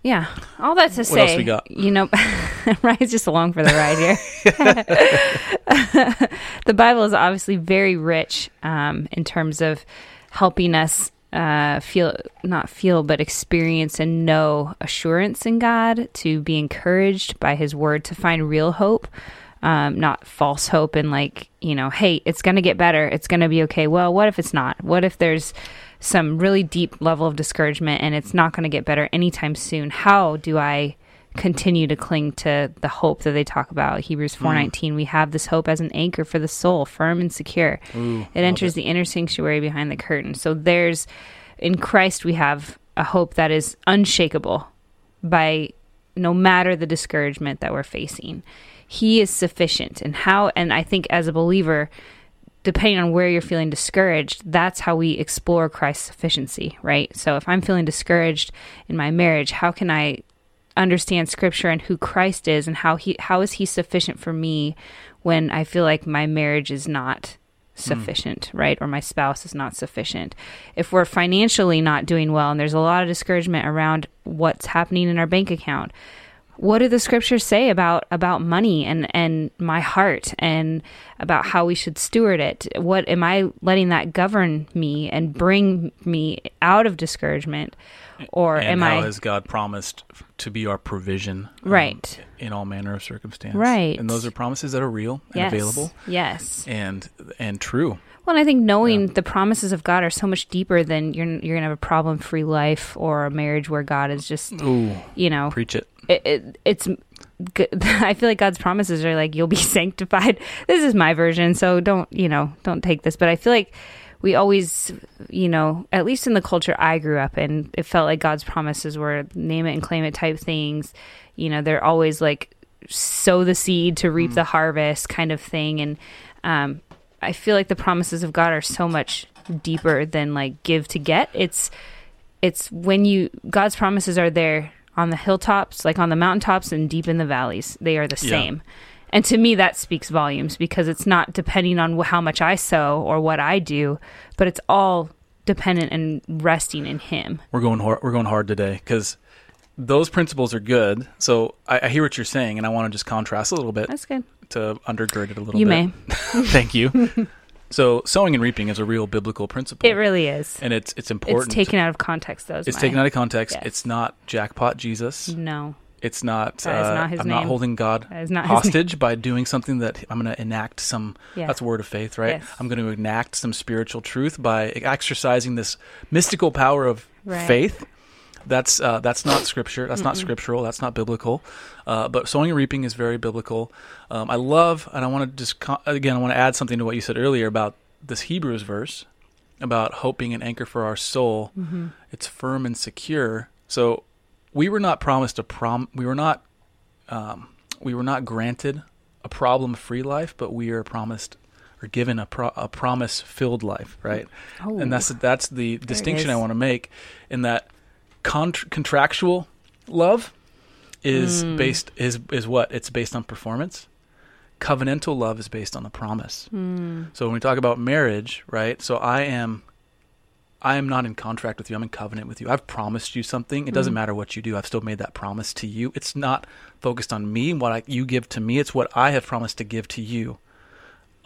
[SPEAKER 2] Yeah. All that to
[SPEAKER 1] What
[SPEAKER 2] say,
[SPEAKER 1] we got?
[SPEAKER 2] you know, Ryan's just along for the ride here. the Bible is obviously very rich um, in terms of helping us uh, feel, not feel, but experience and know assurance in God, to be encouraged by His Word, to find real hope. Um, not false hope and like you know hey it's going to get better it's going to be okay well what if it's not what if there's some really deep level of discouragement and it's not going to get better anytime soon. How do i continue to cling to the hope that they talk about? Hebrews 4.19 mm. we have this hope as an anchor for the soul firm and secure.
[SPEAKER 1] Ooh,
[SPEAKER 2] it enters the inner sanctuary behind the curtain. So there's in christ we have a hope that is unshakable by no matter the discouragement that we're facing. He is sufficient and how and i think as a believer depending on where you're feeling discouraged, that's how we explore Christ's sufficiency, right? So if I'm feeling discouraged in my marriage, how can I understand scripture and who Christ is and how he how is he sufficient for me when I feel like my marriage is not hmm. sufficient, right? Or my spouse is not sufficient. If we're financially not doing well and there's a lot of discouragement around what's happening in our bank account, what do the scriptures say about about money and and my heart and about how we should steward it what am i letting that govern me and bring me out of discouragement or
[SPEAKER 1] and
[SPEAKER 2] am
[SPEAKER 1] how
[SPEAKER 2] i
[SPEAKER 1] has God promised to be our provision, um,
[SPEAKER 2] Right.
[SPEAKER 1] in all manner of circumstance,
[SPEAKER 2] Right.
[SPEAKER 1] And those are promises that are real and
[SPEAKER 2] yes
[SPEAKER 1] available
[SPEAKER 2] yes
[SPEAKER 1] and and true.
[SPEAKER 2] well and i think knowing the promises of god are so much deeper than you're you're gonna have a problem free life or a marriage where god is just
[SPEAKER 1] Ooh,
[SPEAKER 2] you know
[SPEAKER 1] preach it.
[SPEAKER 2] It, it, it's. I feel like God's promises are like you'll be sanctified. This is my version, so don't you know don't take this. But I feel like we always, you know, at least in the culture I grew up in, it felt like God's promises were name it and claim it type things. You know, they're always like sow the seed to reap the harvest kind of thing. And um, I feel like the promises of God are so much deeper than like give to get. It's it's when you God's promises are there on the hilltops, like on the mountaintops and deep in the valleys. They are the
[SPEAKER 1] Yeah.
[SPEAKER 2] same. And to me, that speaks volumes because it's not depending on how much I sow or what I do, but it's all dependent and resting in Him.
[SPEAKER 1] We're going hard, we're going hard today because those principles are good. So I, I hear what you're saying, and I want to just contrast a little bit
[SPEAKER 2] That's good.
[SPEAKER 1] to undergird it a little
[SPEAKER 2] You
[SPEAKER 1] bit.
[SPEAKER 2] may.
[SPEAKER 1] Thank you. so sowing and reaping is a real biblical principle.
[SPEAKER 2] It really is.
[SPEAKER 1] and it's it's important.
[SPEAKER 2] It's taken out of context, though.
[SPEAKER 1] It's
[SPEAKER 2] my-
[SPEAKER 1] taken out of context.
[SPEAKER 2] Yes.
[SPEAKER 1] It's not jackpot Jesus.
[SPEAKER 2] No,
[SPEAKER 1] It's not. Uh,
[SPEAKER 2] not his
[SPEAKER 1] I'm not holding God
[SPEAKER 2] not
[SPEAKER 1] hostage by doing something that I'm going to enact some.
[SPEAKER 2] Yeah.
[SPEAKER 1] That's a word of faith, right?
[SPEAKER 2] Yes.
[SPEAKER 1] I'm going to enact some spiritual truth by exercising this mystical power of
[SPEAKER 2] Right.
[SPEAKER 1] faith. That's uh, that's not scripture. That's not scriptural. That's not biblical. Uh, but sowing and reaping is very biblical. Um, I love, and I want to just co- again, I want to add something to what you said earlier about this Hebrews verse about hope being an anchor for our soul.
[SPEAKER 2] Mm-hmm.
[SPEAKER 1] It's firm and secure. So we were not promised a prom. We were not. Um, we were not granted a problem-free life, but we are promised or given a, pro- a promise-filled life, right?
[SPEAKER 2] Oh,
[SPEAKER 1] and that's that's the distinction I want to make in that contr contractual love is
[SPEAKER 2] Mm.
[SPEAKER 1] based is is what it's based on performance. Covenantal love is based on the promise.
[SPEAKER 2] Hmm.
[SPEAKER 1] So when we talk about marriage, right? So I am I am not in contract with you. I'm in covenant with you. I've promised you something. It doesn't
[SPEAKER 2] Mm.
[SPEAKER 1] matter what you do. I've still made that promise to you. It's not focused on me and what I, you give to me. It's what I have promised to give to you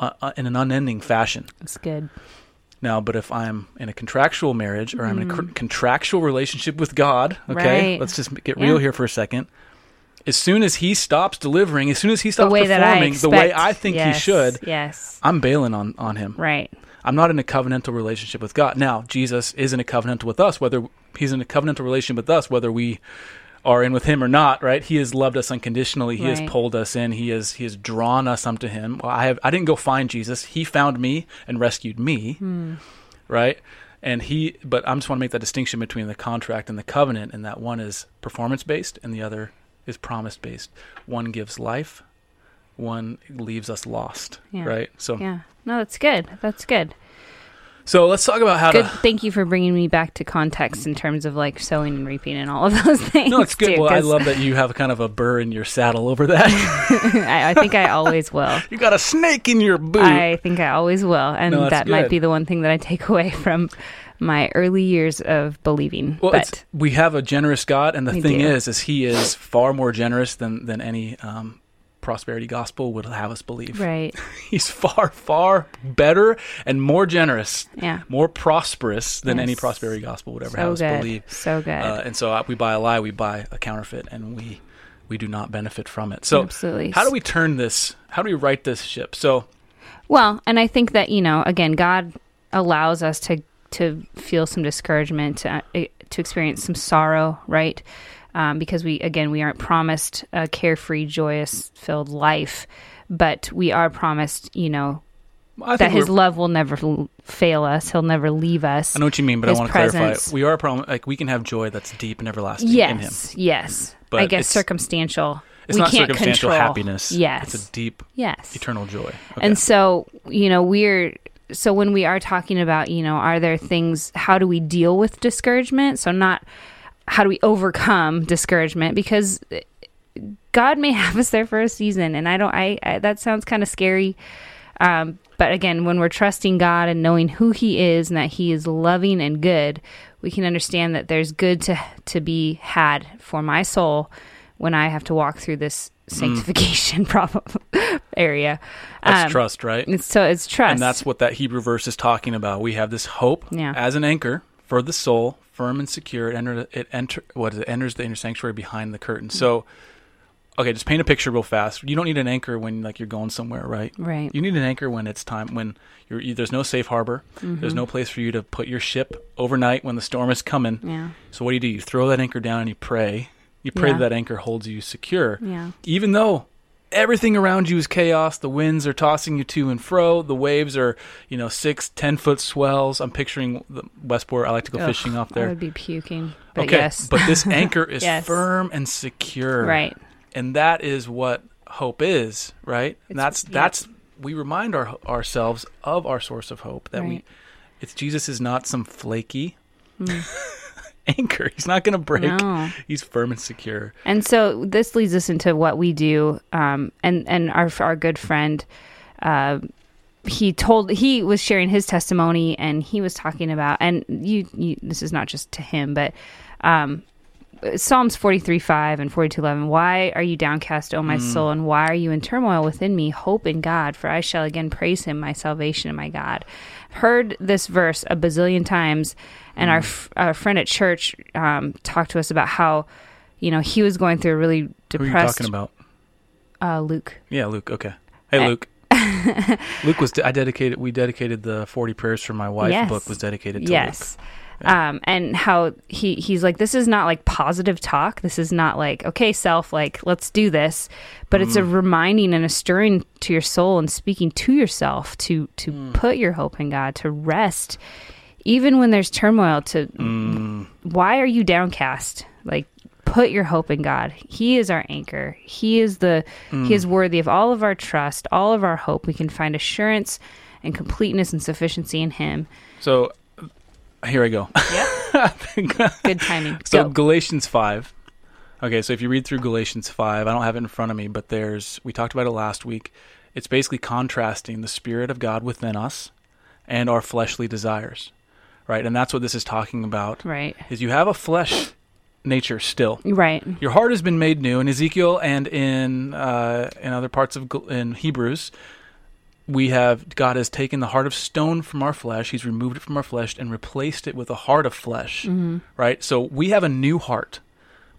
[SPEAKER 1] uh, uh, in an unending fashion.
[SPEAKER 2] That's good.
[SPEAKER 1] Now, but if I'm in a contractual marriage or I'm in a
[SPEAKER 2] Mm.
[SPEAKER 1] contractual relationship with God, okay,
[SPEAKER 2] Right.
[SPEAKER 1] let's just get
[SPEAKER 2] Yeah.
[SPEAKER 1] real here for a second. As soon as He stops delivering, as soon as He stops
[SPEAKER 2] the way that I
[SPEAKER 1] performing the way I think
[SPEAKER 2] yes,
[SPEAKER 1] He should,
[SPEAKER 2] Yes.
[SPEAKER 1] I'm bailing on on Him.
[SPEAKER 2] Right.
[SPEAKER 1] I'm not in a covenantal relationship with God. Now, Jesus is in a covenantal with us, whether He's in a covenantal relationship with us, whether we are in with Him or not. Right? He has loved us unconditionally. He has pulled us in. He has He has drawn us unto Him. Well, I have. I didn't go find Jesus. He found me and rescued me.
[SPEAKER 2] Hmm.
[SPEAKER 1] Right? And He. But I just want to make that distinction between the contract and the covenant, and that one is performance based, and the other is promise based. One gives life. One leaves us lost.
[SPEAKER 2] Yeah.
[SPEAKER 1] Right? So.
[SPEAKER 2] Yeah. No, that's good. That's good.
[SPEAKER 1] So let's talk about how
[SPEAKER 2] Good.
[SPEAKER 1] to.
[SPEAKER 2] Thank you for bringing me back to context in terms of like sowing and reaping and all of those things.
[SPEAKER 1] No, it's good.
[SPEAKER 2] too,
[SPEAKER 1] well, I love that you have kind of a burr in your saddle over that.
[SPEAKER 2] I, I think I always will.
[SPEAKER 1] you got a snake in your boot.
[SPEAKER 2] I think I always will, and
[SPEAKER 1] No,
[SPEAKER 2] that might be the one thing that I take away from my early years of believing.
[SPEAKER 1] well,
[SPEAKER 2] but
[SPEAKER 1] we have a generous God, and the thing
[SPEAKER 2] do.
[SPEAKER 1] is, is He is far more generous than than any um, prosperity gospel would have us believe.
[SPEAKER 2] right,
[SPEAKER 1] He's far, far better and more generous,
[SPEAKER 2] yeah,
[SPEAKER 1] more prosperous than any prosperity gospel would ever
[SPEAKER 2] so
[SPEAKER 1] have us
[SPEAKER 2] good,
[SPEAKER 1] believe.
[SPEAKER 2] so good,
[SPEAKER 1] Uh, and so we buy a lie, we buy a counterfeit, and we we do not benefit from it. So
[SPEAKER 2] absolutely.
[SPEAKER 1] how do we turn this? How do we right this ship? So
[SPEAKER 2] Well, and I think that you know, again, God allows us to to feel some discouragement, to uh, to experience some sorrow, right? Um, because we again we aren't promised a carefree, joyous, filled life, but we are promised, you know, that His love will never l- fail us. He'll never leave us.
[SPEAKER 1] I know what you mean, but I want to clarify. We are a problem. Like we can have joy that's deep and everlasting in Him.
[SPEAKER 2] Yes, yes.
[SPEAKER 1] But
[SPEAKER 2] I guess
[SPEAKER 1] it's-
[SPEAKER 2] circumstantial.
[SPEAKER 1] It's
[SPEAKER 2] we
[SPEAKER 1] not
[SPEAKER 2] can't
[SPEAKER 1] circumstantial
[SPEAKER 2] control.
[SPEAKER 1] happiness.
[SPEAKER 2] Yes,
[SPEAKER 1] it's a deep,
[SPEAKER 2] yes.
[SPEAKER 1] eternal joy. Okay.
[SPEAKER 2] And so, you know, we're so when we are talking about, you know, are there things how do we deal with discouragement? So not how do we overcome discouragement because God may have us there for a season and I don't I, I that sounds kind of scary. Um but again, when we're trusting God and knowing who he is and that he is loving and good, we can understand that there's good to to be had for my soul when I have to walk through this sanctification problem area.
[SPEAKER 1] that's
[SPEAKER 2] Um,
[SPEAKER 1] trust, right?
[SPEAKER 2] it's so it's trust.
[SPEAKER 1] And that's what that Hebrew verse is talking about. We have this hope
[SPEAKER 2] Yeah.
[SPEAKER 1] as an anchor for the soul, firm and secure. It enter it enter what is it enters the inner sanctuary behind the curtain. So, okay, just paint a picture real fast. You don't need an anchor when like you're going somewhere, right?
[SPEAKER 2] right.
[SPEAKER 1] You need an anchor when it's time when you're you, there's no safe harbor.
[SPEAKER 2] Mm-hmm.
[SPEAKER 1] There's no place for you to put your ship overnight when the storm is coming.
[SPEAKER 2] Yeah.
[SPEAKER 1] So what do you do? You throw that anchor down and you pray. You pray
[SPEAKER 2] Yeah.
[SPEAKER 1] that, that anchor holds you secure.
[SPEAKER 2] Yeah.
[SPEAKER 1] Even though everything around you is chaos. The winds are tossing you to and fro. The waves are, you know, six, ten foot swells. I'm picturing the Westport. I like to go
[SPEAKER 2] Ugh,
[SPEAKER 1] fishing off there I
[SPEAKER 2] would be puking. But
[SPEAKER 1] okay,
[SPEAKER 2] yes.
[SPEAKER 1] but this anchor is
[SPEAKER 2] Yes.
[SPEAKER 1] firm and secure,
[SPEAKER 2] right.
[SPEAKER 1] and that is what hope is, right? And that's
[SPEAKER 2] yep.
[SPEAKER 1] that's we remind our, ourselves of our source of hope that we it's Jesus is not some flaky
[SPEAKER 2] Mm.
[SPEAKER 1] anchor. He's not going to break.
[SPEAKER 2] No.
[SPEAKER 1] He's firm and secure.
[SPEAKER 2] And so this leads us into what we do. Um, and and our our good friend, uh, he told he was sharing his testimony, and he was talking about. And you, you this is not just to him, but um, Psalms forty three five and forty two eleven. Why are you downcast, O my soul, and why are you in turmoil within me? Hope in God, for I shall again praise Him, my salvation and my God. Heard this verse a bazillion times, and our f- our friend at church um, talked to us about how you know, he was going through a really
[SPEAKER 1] Who are you talking about?
[SPEAKER 2] Uh, Luke.
[SPEAKER 1] Yeah, Luke. Okay. Hey,
[SPEAKER 2] Uh,
[SPEAKER 1] Luke. Luke was. I dedicated. We dedicated the forty prayers for my wife
[SPEAKER 2] Yes.
[SPEAKER 1] book was dedicated to
[SPEAKER 2] yes.
[SPEAKER 1] Luke.
[SPEAKER 2] Um, and how he he's like, this is not like positive talk. This is not like, okay, self, like let's do this, but it's a
[SPEAKER 1] Mm.
[SPEAKER 2] reminding and a stirring to your soul and speaking to yourself to to
[SPEAKER 1] Mm.
[SPEAKER 2] put your hope in God, to rest, even when there's turmoil. To
[SPEAKER 1] Mm,
[SPEAKER 2] why are you downcast? Like put your hope in God. He is our anchor. He is the
[SPEAKER 1] mm.
[SPEAKER 2] he is worthy of all of our trust, all of our hope. We can find assurance and completeness and sufficiency in him.
[SPEAKER 1] so here I go.
[SPEAKER 2] Good timing.
[SPEAKER 1] so
[SPEAKER 2] Go.
[SPEAKER 1] Galatians five. Okay, so if you read through Galatians five, I don't have it in front of me, but there's we talked about it last week. It's basically contrasting the Spirit of God within us and our fleshly desires, right? And that's what this is talking about.
[SPEAKER 2] Right.
[SPEAKER 1] Is you have a flesh nature still.
[SPEAKER 2] Right.
[SPEAKER 1] Your heart has been made new in Ezekiel and in uh, in other parts of in Hebrews. We have God has taken the heart of stone from our flesh. He's removed it from our flesh and replaced it with a heart of flesh. Mm-hmm. Right. So we have a new heart.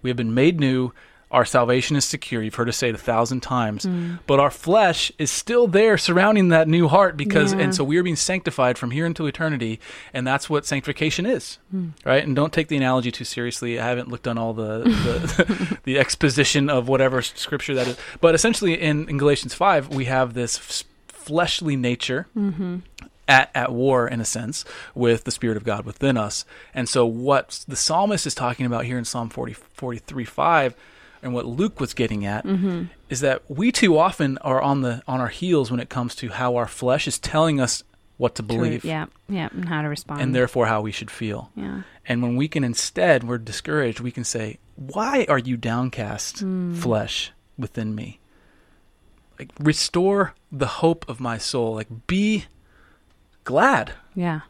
[SPEAKER 1] We have been made new. Our salvation is secure. You've heard us say it a thousand times. Mm. But our flesh is still there surrounding that new heart because,
[SPEAKER 2] Yeah.
[SPEAKER 1] and so we are being sanctified from here until eternity. And that's what sanctification is. Hmm. Right. And don't take the analogy too seriously. I haven't looked on all the, the, the exposition of whatever scripture that is. But essentially in, in Galatians 5, we have this fleshly nature mm-hmm. at, at war in a sense with the spirit of god within us and so what the psalmist is talking about here in psalm 40, 43 5 and what luke was getting at mm-hmm. is that we too often are on the on our heels when it comes to how our flesh is telling us what to believe
[SPEAKER 2] Yeah. Yeah. And how to respond.
[SPEAKER 1] and therefore how we should feel
[SPEAKER 2] yeah.
[SPEAKER 1] and when we can instead we're discouraged we can say why are you downcast hmm. flesh within me like restore the hope of my soul like be glad
[SPEAKER 2] Yeah.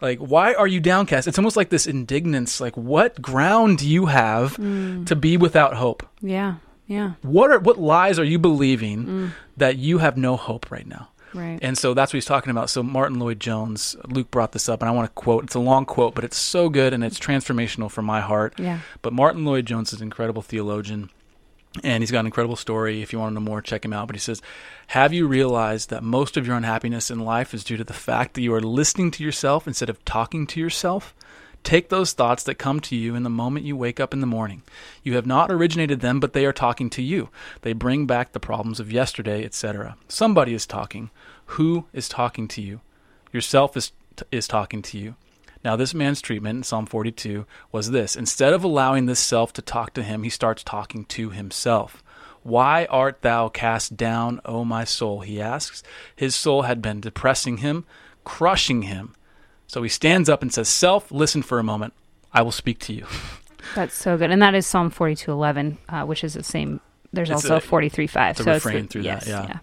[SPEAKER 1] like why are you downcast it's almost like this indignance like what ground do you have mm. to be without hope
[SPEAKER 2] Yeah. Yeah.
[SPEAKER 1] what are what lies are you believing mm. that you have no hope right now
[SPEAKER 2] Right.
[SPEAKER 1] and so that's what he's talking about. So Martyn Lloyd-Jones, Luke brought this up, and I want to quote. It's a long quote, but it's so good and it's transformational for my heart.
[SPEAKER 2] yeah.
[SPEAKER 1] But Martyn Lloyd-Jones is an incredible theologian, and he's got an incredible story. If you want to know more, check him out. But he says, Have you realized that most of your unhappiness in life is due to the fact that you are listening to yourself instead of talking to yourself? Take those thoughts that come to you in the moment you wake up in the morning. You have not originated them, but they are talking to you. They bring back the problems of yesterday, etc. Somebody is talking. Who is talking to you? Yourself is is talking to you. Now, this man's treatment in Psalm 42 was this instead of allowing this self to talk to him, he starts talking to himself. Why art thou cast down, O my soul? He asks. His soul had been depressing him, crushing him. So he stands up and says, Self, listen for a moment. I will speak to you.
[SPEAKER 2] That's so good. And that is Psalm 42:11, uh, which is the same. There's
[SPEAKER 1] It's
[SPEAKER 2] also
[SPEAKER 1] a-
[SPEAKER 2] 43:5.
[SPEAKER 1] it's a
[SPEAKER 2] so
[SPEAKER 1] refrain
[SPEAKER 2] it's the,
[SPEAKER 1] through that,
[SPEAKER 2] yes,
[SPEAKER 1] yeah.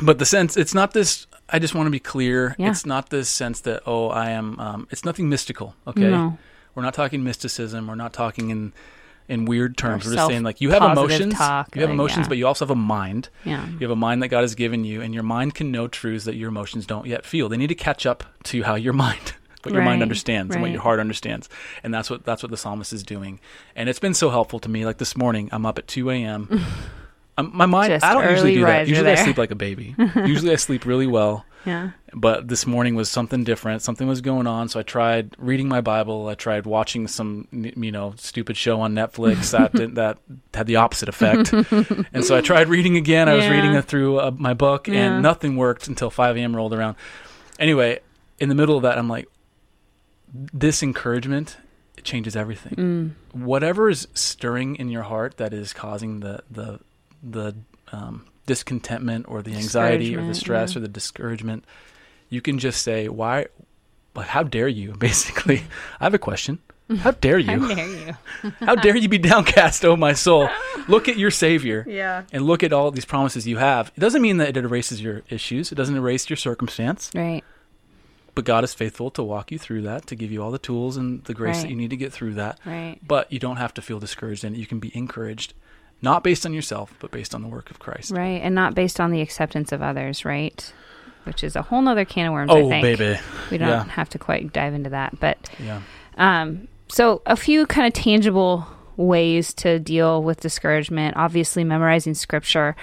[SPEAKER 1] But the sense, it's not this, I just want to be clear.
[SPEAKER 2] Yeah.
[SPEAKER 1] It's not this sense that, oh, I am, um, it's nothing mystical, okay?
[SPEAKER 2] No.
[SPEAKER 1] We're not talking mysticism. We're not talking in in weird terms. We're just saying like you have emotions.
[SPEAKER 2] talk,
[SPEAKER 1] you have emotions,
[SPEAKER 2] yeah.
[SPEAKER 1] but you also have a mind.
[SPEAKER 2] Yeah.
[SPEAKER 1] You have a mind that God has given you, and your mind can know truths that your emotions don't yet feel. They need to catch up to how your mind, what your mind
[SPEAKER 2] Right,
[SPEAKER 1] understands, and what your heart understands, and that's what that's what the psalmist is doing. And it's been so helpful to me. Like this morning, I'm up at 2 a.m. Um, my mind.
[SPEAKER 2] Just
[SPEAKER 1] I don't usually do that. Usually I sleep like a baby. usually I sleep really well.
[SPEAKER 2] Yeah.
[SPEAKER 1] But this morning was something different. Something was going on, so I tried reading my Bible. I tried watching some, you know, stupid show on Netflix that did, that had the opposite effect. and so I tried reading again. I was reading it through uh, my book,
[SPEAKER 2] Yeah.
[SPEAKER 1] and nothing worked until 5 a.m. rolled around. Anyway, in the middle of that, I'm like, this encouragement it changes everything.
[SPEAKER 2] Mm.
[SPEAKER 1] Whatever is stirring in your heart that is causing the the the um, discontentment or the anxiety or the stress
[SPEAKER 2] yeah.
[SPEAKER 1] or the discouragement, you can just say, "Why? Like, how dare you?" Basically, I have a question. How dare
[SPEAKER 2] How
[SPEAKER 1] you?
[SPEAKER 2] dare you?
[SPEAKER 1] How dare you be downcast, oh my soul? Look at your Savior
[SPEAKER 2] Yeah.
[SPEAKER 1] and look at all these promises you have. It doesn't mean that it erases your issues. It doesn't erase your circumstance.
[SPEAKER 2] Right.
[SPEAKER 1] But God is faithful to walk you through that, to give you all the tools and the grace that you need to get through that.
[SPEAKER 2] Right.
[SPEAKER 1] But you don't have to feel discouraged in it. You can be encouraged, not based on yourself, but based on the work of Christ.
[SPEAKER 2] Right. And not based on the acceptance of others, right? Which is a whole nother can of worms, I
[SPEAKER 1] Oh,
[SPEAKER 2] think.
[SPEAKER 1] baby.
[SPEAKER 2] We don't
[SPEAKER 1] Yeah.
[SPEAKER 2] have to quite dive into that. But
[SPEAKER 1] Yeah.
[SPEAKER 2] Um, so a few kind of tangible ways to deal with discouragement. Obviously, memorizing scripture.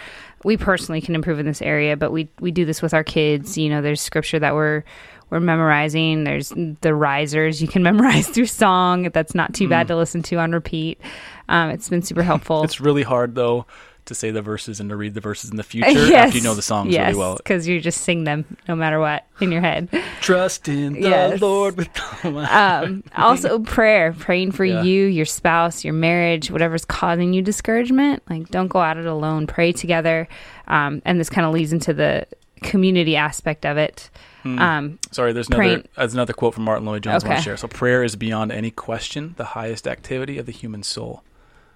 [SPEAKER 2] We personally can improve in this area, but we we do this with our kids. You know, there's scripture that we're we're memorizing. There's the risers you can memorize through song. That's not too bad to listen to on repeat. Um, it's been super helpful.
[SPEAKER 1] It's really hard, though, to say the verses and to read the verses in the future
[SPEAKER 2] yes,
[SPEAKER 1] after you know the songs
[SPEAKER 2] yes,
[SPEAKER 1] really well.
[SPEAKER 2] because you just sing them no matter what in your head.
[SPEAKER 1] Trust in the
[SPEAKER 2] Yes.
[SPEAKER 1] Lord with all my
[SPEAKER 2] um, also prayer praying for
[SPEAKER 1] Yeah.
[SPEAKER 2] you your spouse your marriage whatever's causing you discouragement like don't go at it alone pray together um, and this kind of leads into the community aspect of it
[SPEAKER 1] Hmm.
[SPEAKER 2] um,
[SPEAKER 1] Sorry, there's another
[SPEAKER 2] Praying-
[SPEAKER 1] there's another quote from Martyn Lloyd-Jones I want to share. So prayer is beyond any question the highest activity of the human soul.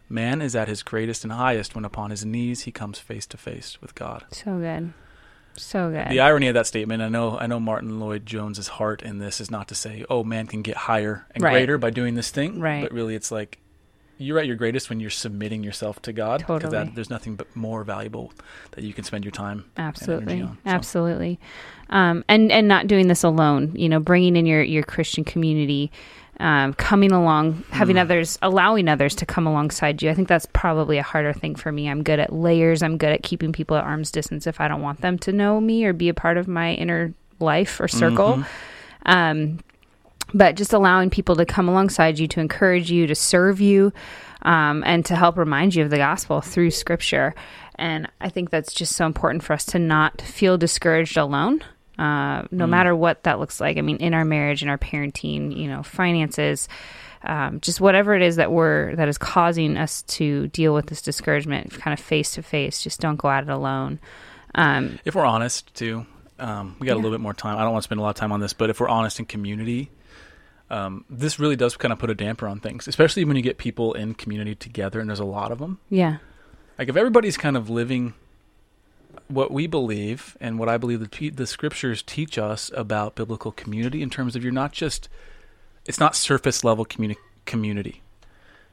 [SPEAKER 1] Man is at his greatest and highest when upon his knees he comes face to face with God.
[SPEAKER 2] so good so good
[SPEAKER 1] The irony of that statement, I know I know Martyn Lloyd-Jones's heart in this is not to say, "Oh, man can get higher and
[SPEAKER 2] Right.
[SPEAKER 1] greater by doing this thing,"
[SPEAKER 2] Right.
[SPEAKER 1] but really it's like you're at your greatest when you're submitting yourself to God because
[SPEAKER 2] Totally.
[SPEAKER 1] there's nothing but more valuable that you can spend your time
[SPEAKER 2] absolutely
[SPEAKER 1] on, so.
[SPEAKER 2] absolutely um, and and not doing this alone you know bringing in your your christian community um, coming along having
[SPEAKER 1] Mm.
[SPEAKER 2] others allowing others to come alongside you. I think that's probably a harder thing for me. I'm good at layers. I'm good at keeping people at arm's distance if i don't want them to know me or be a part of my inner life or circle.
[SPEAKER 1] Mhm.
[SPEAKER 2] um, but just allowing people to come alongside you to encourage you to serve you um, and to help remind you of the gospel through scripture. And i think that's just so important for us to not feel discouraged alone uh, no
[SPEAKER 1] Mm.
[SPEAKER 2] matter what that looks like i mean in our marriage in our parenting you know finances um, just whatever it is that we're that is causing us to deal with this discouragement kind of face to face just don't go at it alone um,
[SPEAKER 1] If we're honest, too, um, we got a little bit more time. I don't want to spend a lot of time on this, but if we're honest in community, um, this really does kind of put a damper on things, especially when you get people in community together and there's a lot of them.
[SPEAKER 2] yeah
[SPEAKER 1] Like if everybody's kind of living what we believe and what I believe the, te- the scriptures teach us about biblical community in terms of you're not just it's not surface level communi- community.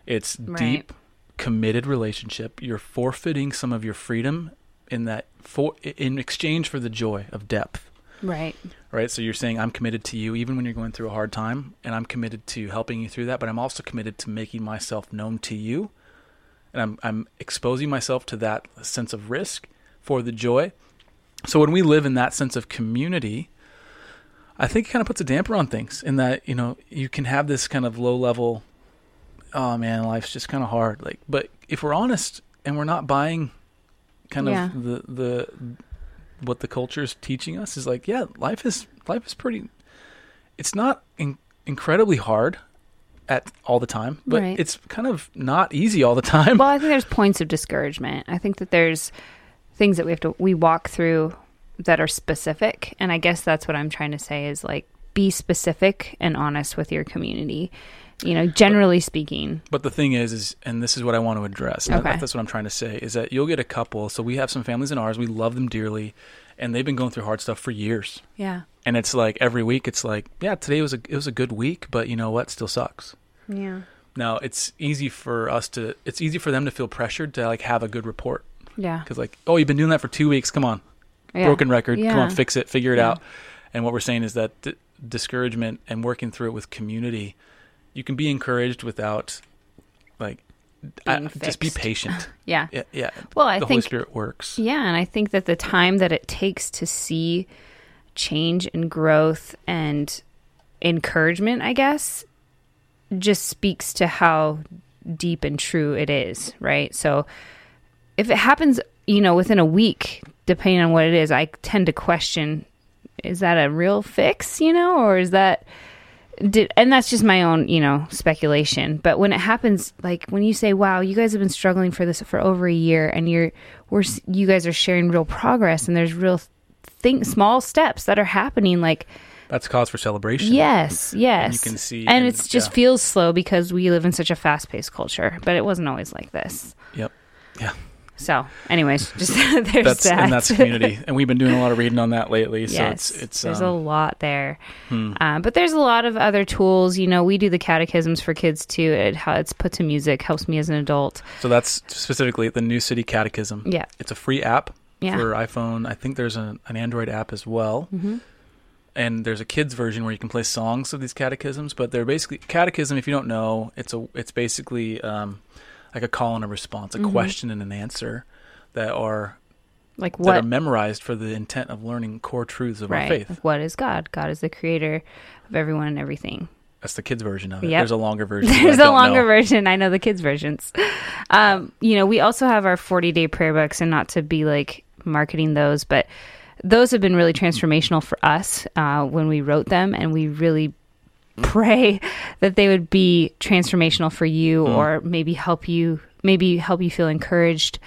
[SPEAKER 1] It's
[SPEAKER 2] Right.
[SPEAKER 1] deep committed relationship. You're forfeiting some of your freedom in that for in exchange for the joy of depth.
[SPEAKER 2] right
[SPEAKER 1] Right? So you're saying I'm committed to you even when you're going through a hard time and I'm committed to helping you through that, but I'm also committed to making myself known to you. And I'm I'm exposing myself to that sense of risk for the joy. So when we live in that sense of community, I think it kind of puts a damper on things in that, you know, you can have this kind of low level oh man, life's just kind of hard. Like but if we're honest and we're not buying kind
[SPEAKER 2] Yeah.
[SPEAKER 1] of the the what the culture is teaching us is like, yeah, life is life is pretty. It's not in, incredibly hard at all the time, but
[SPEAKER 2] Right.
[SPEAKER 1] it's kind of not easy all the time.
[SPEAKER 2] well i think there's points of discouragement i think that there's things that we have to we walk through that are specific and i guess that's what i'm trying to say is like be specific and honest with your community you know generally speaking
[SPEAKER 1] But the thing is, is and this is what I want to address.
[SPEAKER 2] Okay.
[SPEAKER 1] That's what I'm trying to say is that you'll get a couple. So we have some families in ours. We love them dearly, and they've been going through hard stuff for years.
[SPEAKER 2] yeah
[SPEAKER 1] And it's like every week, it's like, yeah, today was a it was a good week, but you know what? Still sucks.
[SPEAKER 2] yeah
[SPEAKER 1] Now it's easy for us to. It's easy for them to feel pressured to like have a good report
[SPEAKER 2] yeah
[SPEAKER 1] because like, oh, you've been doing that for two weeks. Come on,
[SPEAKER 2] yeah.
[SPEAKER 1] broken record. Come on, fix it, figure it
[SPEAKER 2] Yeah.
[SPEAKER 1] out. And what we're saying is that d- discouragement and working through it with community, you can be encouraged without, like, I- just be patient.
[SPEAKER 2] yeah
[SPEAKER 1] Yeah, yeah.
[SPEAKER 2] well i
[SPEAKER 1] the Holy
[SPEAKER 2] think
[SPEAKER 1] Spirit works.
[SPEAKER 2] Yeah, and I think that the time that it takes to see change and growth and encouragement, I guess, just speaks to how deep and true it is, right? So if it happens, you know, within a week, depending on what it is, I tend to question is that a real fix, you know, or is that did and that's just my own, you know, speculation. But when it happens like when you say, "Wow, you guys have been struggling for this for over a year and you're we're you guys are sharing real progress and there's real thing small steps that are happening like
[SPEAKER 1] That's cause for celebration.
[SPEAKER 2] Yes, yes.
[SPEAKER 1] you can see-
[SPEAKER 2] and
[SPEAKER 1] and-
[SPEAKER 2] it just
[SPEAKER 1] yeah.
[SPEAKER 2] feels slow because we live in such a fast-paced culture, but it wasn't always like this.
[SPEAKER 1] Yep. Yeah.
[SPEAKER 2] So, anyways, just there's
[SPEAKER 1] That's
[SPEAKER 2] that.
[SPEAKER 1] and that's community, and we've been doing a lot of reading on that lately. So
[SPEAKER 2] yes,
[SPEAKER 1] it's it's
[SPEAKER 2] there's a
[SPEAKER 1] um,
[SPEAKER 2] lot there,
[SPEAKER 1] hmm.
[SPEAKER 2] um, but there's a lot of other tools. You know, we do the catechisms for kids too. It how it's put to music helps me as an adult.
[SPEAKER 1] so that's specifically the New City Catechism.
[SPEAKER 2] Yeah,
[SPEAKER 1] It's a free app
[SPEAKER 2] yeah,
[SPEAKER 1] for iPhone. I think there's an, an Android app as well.
[SPEAKER 2] hmm
[SPEAKER 1] and there's a kids version where you can play songs of these catechisms but they're basically catechism if you don't know it's a it's basically um, like a call and a response a
[SPEAKER 2] Mhm.
[SPEAKER 1] question and an answer that are
[SPEAKER 2] like
[SPEAKER 1] that
[SPEAKER 2] what
[SPEAKER 1] are memorized for the intent of learning core truths of our faith
[SPEAKER 2] Like, what is God? God is the creator of everyone and everything.
[SPEAKER 1] that's the kids version of it
[SPEAKER 2] Yep.
[SPEAKER 1] there's a longer version
[SPEAKER 2] There's a longer
[SPEAKER 1] know.
[SPEAKER 2] version. I know the kids' versions. Um, you know, we also have our 40 day prayer books, and not to be like marketing those, but those have been really transformational for us uh, when we wrote them, and we really pray that they would be transformational for you,
[SPEAKER 1] Mm.
[SPEAKER 2] or maybe help you, maybe help you feel encouraged.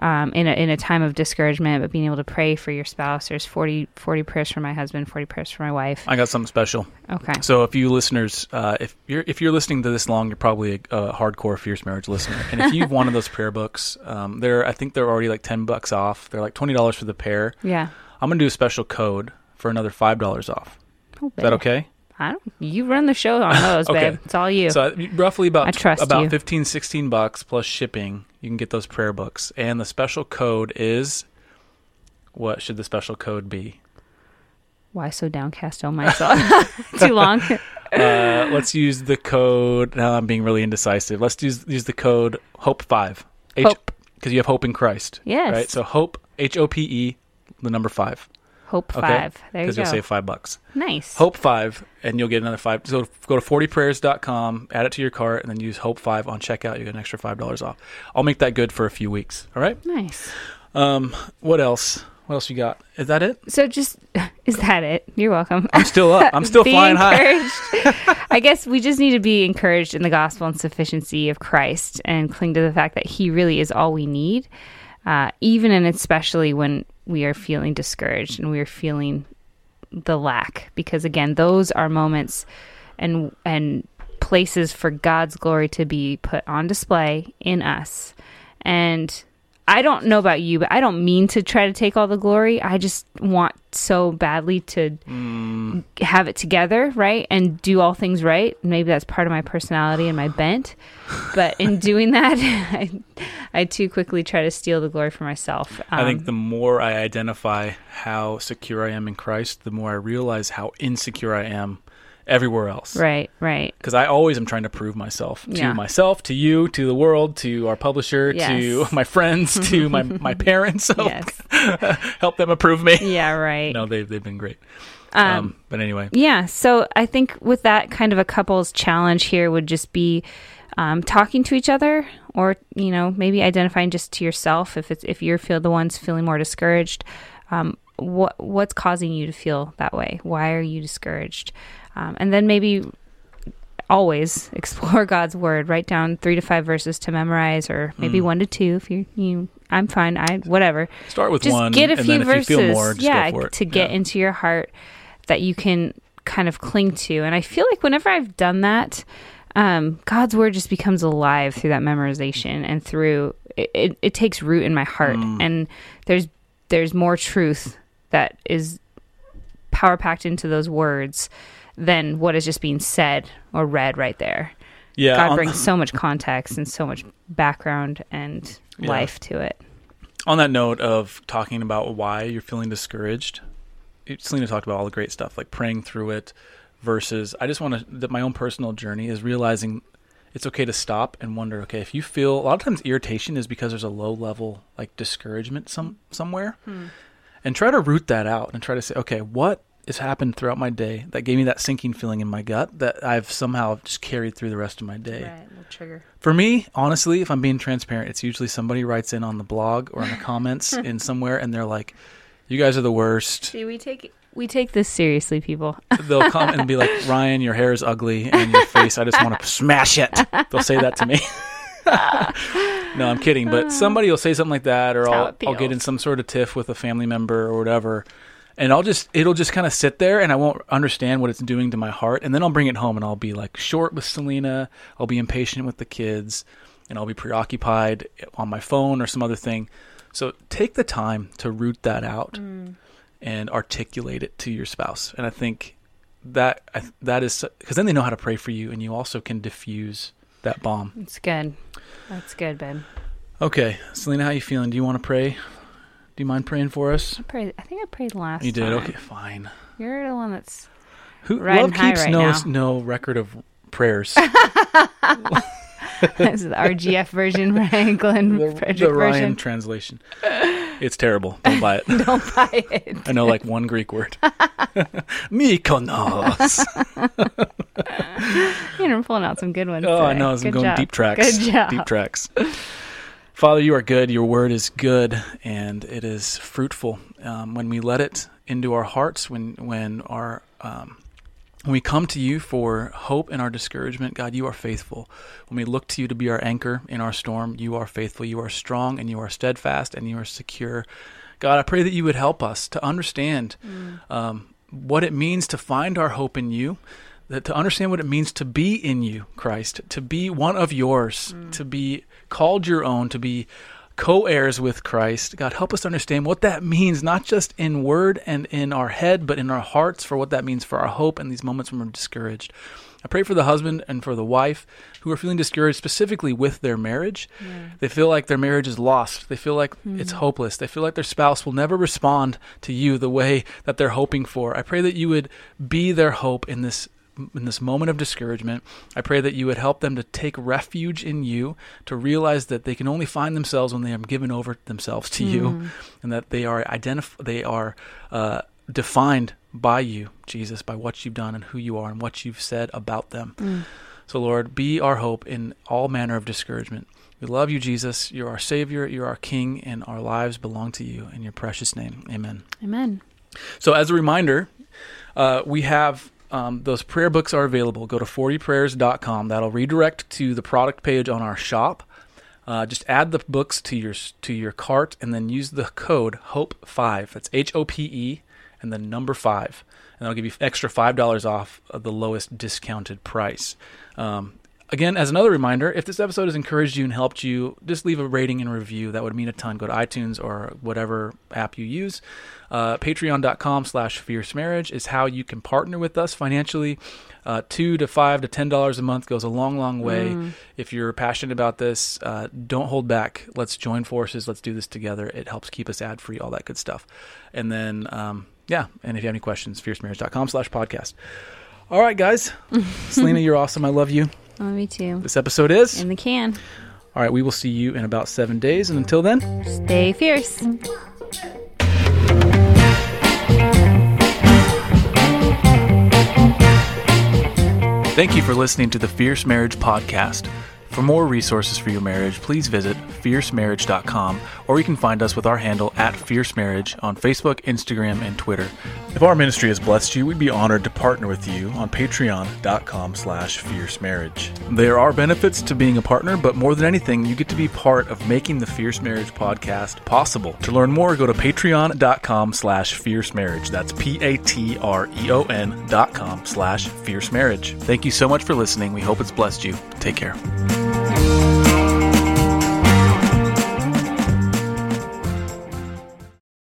[SPEAKER 2] Um, in a in a time of discouragement, but being able to pray for your spouse. There's 40, 40 prayers for my husband, forty prayers for my wife.
[SPEAKER 1] i got something special
[SPEAKER 2] Okay,
[SPEAKER 1] so if you listeners uh, if you're if you're listening to this long you're probably a, a hardcore fierce marriage listener and if you've one of those prayer books um, they're i think they're already like 10 bucks off they're like $20 for the pair
[SPEAKER 2] yeah.
[SPEAKER 1] I'm gonna do a special code for another five dollars off.
[SPEAKER 2] Oh,
[SPEAKER 1] Is that okay?
[SPEAKER 2] I don't. You run the show on those,
[SPEAKER 1] Okay.
[SPEAKER 2] babe. It's all you.
[SPEAKER 1] So uh, roughly about
[SPEAKER 2] I trust
[SPEAKER 1] about
[SPEAKER 2] you.
[SPEAKER 1] 15, 16 bucks plus shipping, you can get those prayer books. And the special code is what should the special code be?
[SPEAKER 2] Why so downcast, oh my soul? Too long.
[SPEAKER 1] Uh, let's use the code. Now I'm being really indecisive. Let's use use the code Hope Five.
[SPEAKER 2] Hope.
[SPEAKER 1] because you have hope in Christ.
[SPEAKER 2] Yes.
[SPEAKER 1] Right. So Hope H O P E the number five
[SPEAKER 2] Hope
[SPEAKER 1] Okay.
[SPEAKER 2] five. There you
[SPEAKER 1] because you'll save five bucks.
[SPEAKER 2] nice.
[SPEAKER 1] Hope five, and you'll get another five. So go to 40prayers.com, add it to your cart, and then use Hope five on checkout. You get an extra five dollars off. I'll make that good for a few weeks. All right.
[SPEAKER 2] Nice.
[SPEAKER 1] Um, what else? What else you got? Is that it?
[SPEAKER 2] So just is that it? You're welcome.
[SPEAKER 1] I'm still up. I'm still flying high.
[SPEAKER 2] I guess we just need to be encouraged in the gospel and sufficiency of Christ and cling to the fact that He really is all we need, uh, even and especially when we are feeling discouraged and we are feeling the lack. Because again, those are moments and and places for God's glory to be put on display in us. And I don't know about you, but I don't mean to try to take all the glory. I just want so badly to
[SPEAKER 1] Mm,
[SPEAKER 2] have it together, right? And do all things right. Maybe that's part of my personality and my bent. But in doing that, I, I too quickly try to steal the glory for myself.
[SPEAKER 1] I think
[SPEAKER 2] Um,
[SPEAKER 1] the more I identify how secure I am in Christ, the more I realize how insecure I am everywhere else.
[SPEAKER 2] right, right.
[SPEAKER 1] Because I always am trying to prove myself to
[SPEAKER 2] Yeah.
[SPEAKER 1] myself, to you, to the world, to our publisher, to my friends, to my, my parents. So
[SPEAKER 2] Yes.
[SPEAKER 1] help them approve me.
[SPEAKER 2] Yeah, right.
[SPEAKER 1] No, they've, they've been great.
[SPEAKER 2] Um,
[SPEAKER 1] Um, but anyway,
[SPEAKER 2] Yeah, so I think with that kind of a couple's challenge here would just be um, talking to each other, or you know maybe identifying just to yourself if it's if you feel the ones feeling more discouraged. Um, what what's causing you to feel that way? Why are you discouraged? Um, and then maybe always explore God's word. Write down three to five verses to memorize, or maybe
[SPEAKER 1] Mm.
[SPEAKER 2] one to two if you you. I'm fine. I whatever
[SPEAKER 1] start with
[SPEAKER 2] just
[SPEAKER 1] one,
[SPEAKER 2] get a few verses
[SPEAKER 1] more,
[SPEAKER 2] yeah
[SPEAKER 1] go for it.
[SPEAKER 2] to get
[SPEAKER 1] Yeah.
[SPEAKER 2] into your heart that you can kind of cling to and i feel like whenever i've done that um, god's word just becomes alive through that memorization and through it, it, it takes root in my heart
[SPEAKER 1] Mm.
[SPEAKER 2] and there's there's more truth that is power packed into those words than what is just being said or read right there
[SPEAKER 1] Yeah,
[SPEAKER 2] god brings so much context and so much background and
[SPEAKER 1] Yeah.
[SPEAKER 2] life to it
[SPEAKER 1] on that note of talking about why you're feeling discouraged, Selena talked about all the great stuff, like praying through it. Versus, I just want to that my own personal journey is realizing it's okay to stop and wonder. Okay, if you feel a lot of times irritation is because there's a low level like discouragement some somewhere, hmm. and try to root that out and try to say, okay, what has happened throughout my day that gave me that sinking feeling in my gut that I've somehow just carried through the rest of my day.
[SPEAKER 2] Right, little trigger.
[SPEAKER 1] For me, honestly, if I'm being transparent, it's usually somebody writes in on the blog or in the comments in somewhere and they're like, "You guys are the worst."
[SPEAKER 2] See, we take we take this seriously, people.
[SPEAKER 1] They'll come and be like, "Ryan, your hair is ugly and your face, I just want to smash it." They'll say that to me. no, I'm kidding, but somebody will say something like that or I'll I'll get in some sort of tiff with a family member or whatever. And I'll just it'll just kind of sit there and I won't understand what it's doing to my heart and then I'll bring it home and I'll be like short with Selena, I'll be impatient with the kids, and I'll be preoccupied on my phone or some other thing. So take the time to root that out
[SPEAKER 2] Mm.
[SPEAKER 1] and articulate it to your spouse. And I think that that is because then they know how to pray for you, and you also can diffuse that bomb.
[SPEAKER 2] It's good. That's good, Ben.
[SPEAKER 1] Okay, Selena, how you feeling? Do you want to pray? Do you mind praying for us?
[SPEAKER 2] I prayed. I think I prayed last.
[SPEAKER 1] You did.
[SPEAKER 2] time.
[SPEAKER 1] Okay, fine.
[SPEAKER 2] You're the one that's.
[SPEAKER 1] Who love keeps
[SPEAKER 2] right
[SPEAKER 1] no
[SPEAKER 2] now.
[SPEAKER 1] no record of prayers.
[SPEAKER 2] This is the RGF version, Ryan Glenn
[SPEAKER 1] the,
[SPEAKER 2] Frederick
[SPEAKER 1] the Ryan
[SPEAKER 2] version.
[SPEAKER 1] translation. It's terrible. Don't buy it.
[SPEAKER 2] Don't buy it.
[SPEAKER 1] I know like one Greek word. Mykonos.
[SPEAKER 2] You're pulling out some good ones.
[SPEAKER 1] Oh, I know. I'm
[SPEAKER 2] Good
[SPEAKER 1] going
[SPEAKER 2] job.
[SPEAKER 1] deep tracks.
[SPEAKER 2] Good job.
[SPEAKER 1] Deep tracks. Father, you are good. Your word is good, and it is fruitful. Um, when we let it into our hearts, when when our um, when we come to you for hope in our discouragement, God, you are faithful. When we look to you to be our anchor in our storm, you are faithful. You are strong, and you are steadfast, and you are secure. God, I pray that you would help us to understand um, what it means to find our hope in you, that to understand what it means to be in you, Christ, to be one of yours, mm. to be called your own, to be co-heirs with Christ. God, help us understand what that means, not just in word and in our head, but in our hearts for what that means for our hope in these moments when we're discouraged. I pray for the husband and for the wife who are feeling discouraged specifically with their marriage. They feel like their marriage is lost. They feel like hmm. it's hopeless. They feel like their spouse will never respond to you the way that they're hoping for. I pray that you would be their hope in this in this moment of discouragement. I pray that you would help them to take refuge in you, to realize that they can only find themselves when they are given over themselves to you, and that they are identif- they are uh, defined by you, Jesus, by what you've done and who you are and what you've said about them. So, Lord, be our hope in all manner of discouragement. We love you, Jesus. You're our Savior, you're our King, and our lives belong to you. In your precious name, amen.
[SPEAKER 2] Amen.
[SPEAKER 1] So, as a reminder, uh, we have um, those prayer books are available. Go to 40prayers.com. That'll redirect to the product page on our shop. Uh, just add the books to your to your cart, and then use the code Hope Five. That's H O P E and the number five, and that'll give you extra five dollars off of the lowest discounted price. Um, again, as another reminder, if this episode has encouraged you and helped you, just leave a rating and review. That would mean a ton. Go to iTunes or whatever app you use. Uh, Patreon.com slash fierce marriage is how you can partner with us financially. Uh, two to five to ten dollars a month goes a long, long way. If you're passionate about this, uh, don't hold back. Let's join forces. Let's do this together. It helps keep us ad free, all that good stuff. And then, um, yeah. And if you have any questions, fiercemarriage.com slash podcast. All right, guys. Selena, you're awesome. I love you.
[SPEAKER 2] Oh, me too.
[SPEAKER 1] This episode is.
[SPEAKER 2] In the can.
[SPEAKER 1] All right, we will see you in about seven days. And until then,
[SPEAKER 2] Stay fierce.
[SPEAKER 1] thank you for listening to the Fierce Marriage Podcast. For more resources for your marriage, please visit fiercemarriage.com or you can find us with our handle at Fierce Marriage on Facebook, Instagram, and Twitter. If our ministry has blessed you, we'd be honored to partner with you on patreon.com slash fierce marriage. There are benefits to being a partner, but more than anything, you get to be part of making the Fierce Marriage podcast possible. To learn more, go to patreon.com slash fierce marriage. That's P-A-T-R-E-O-N dot com slash fierce marriage. Thank you so much for listening. We hope it's blessed you. Take care.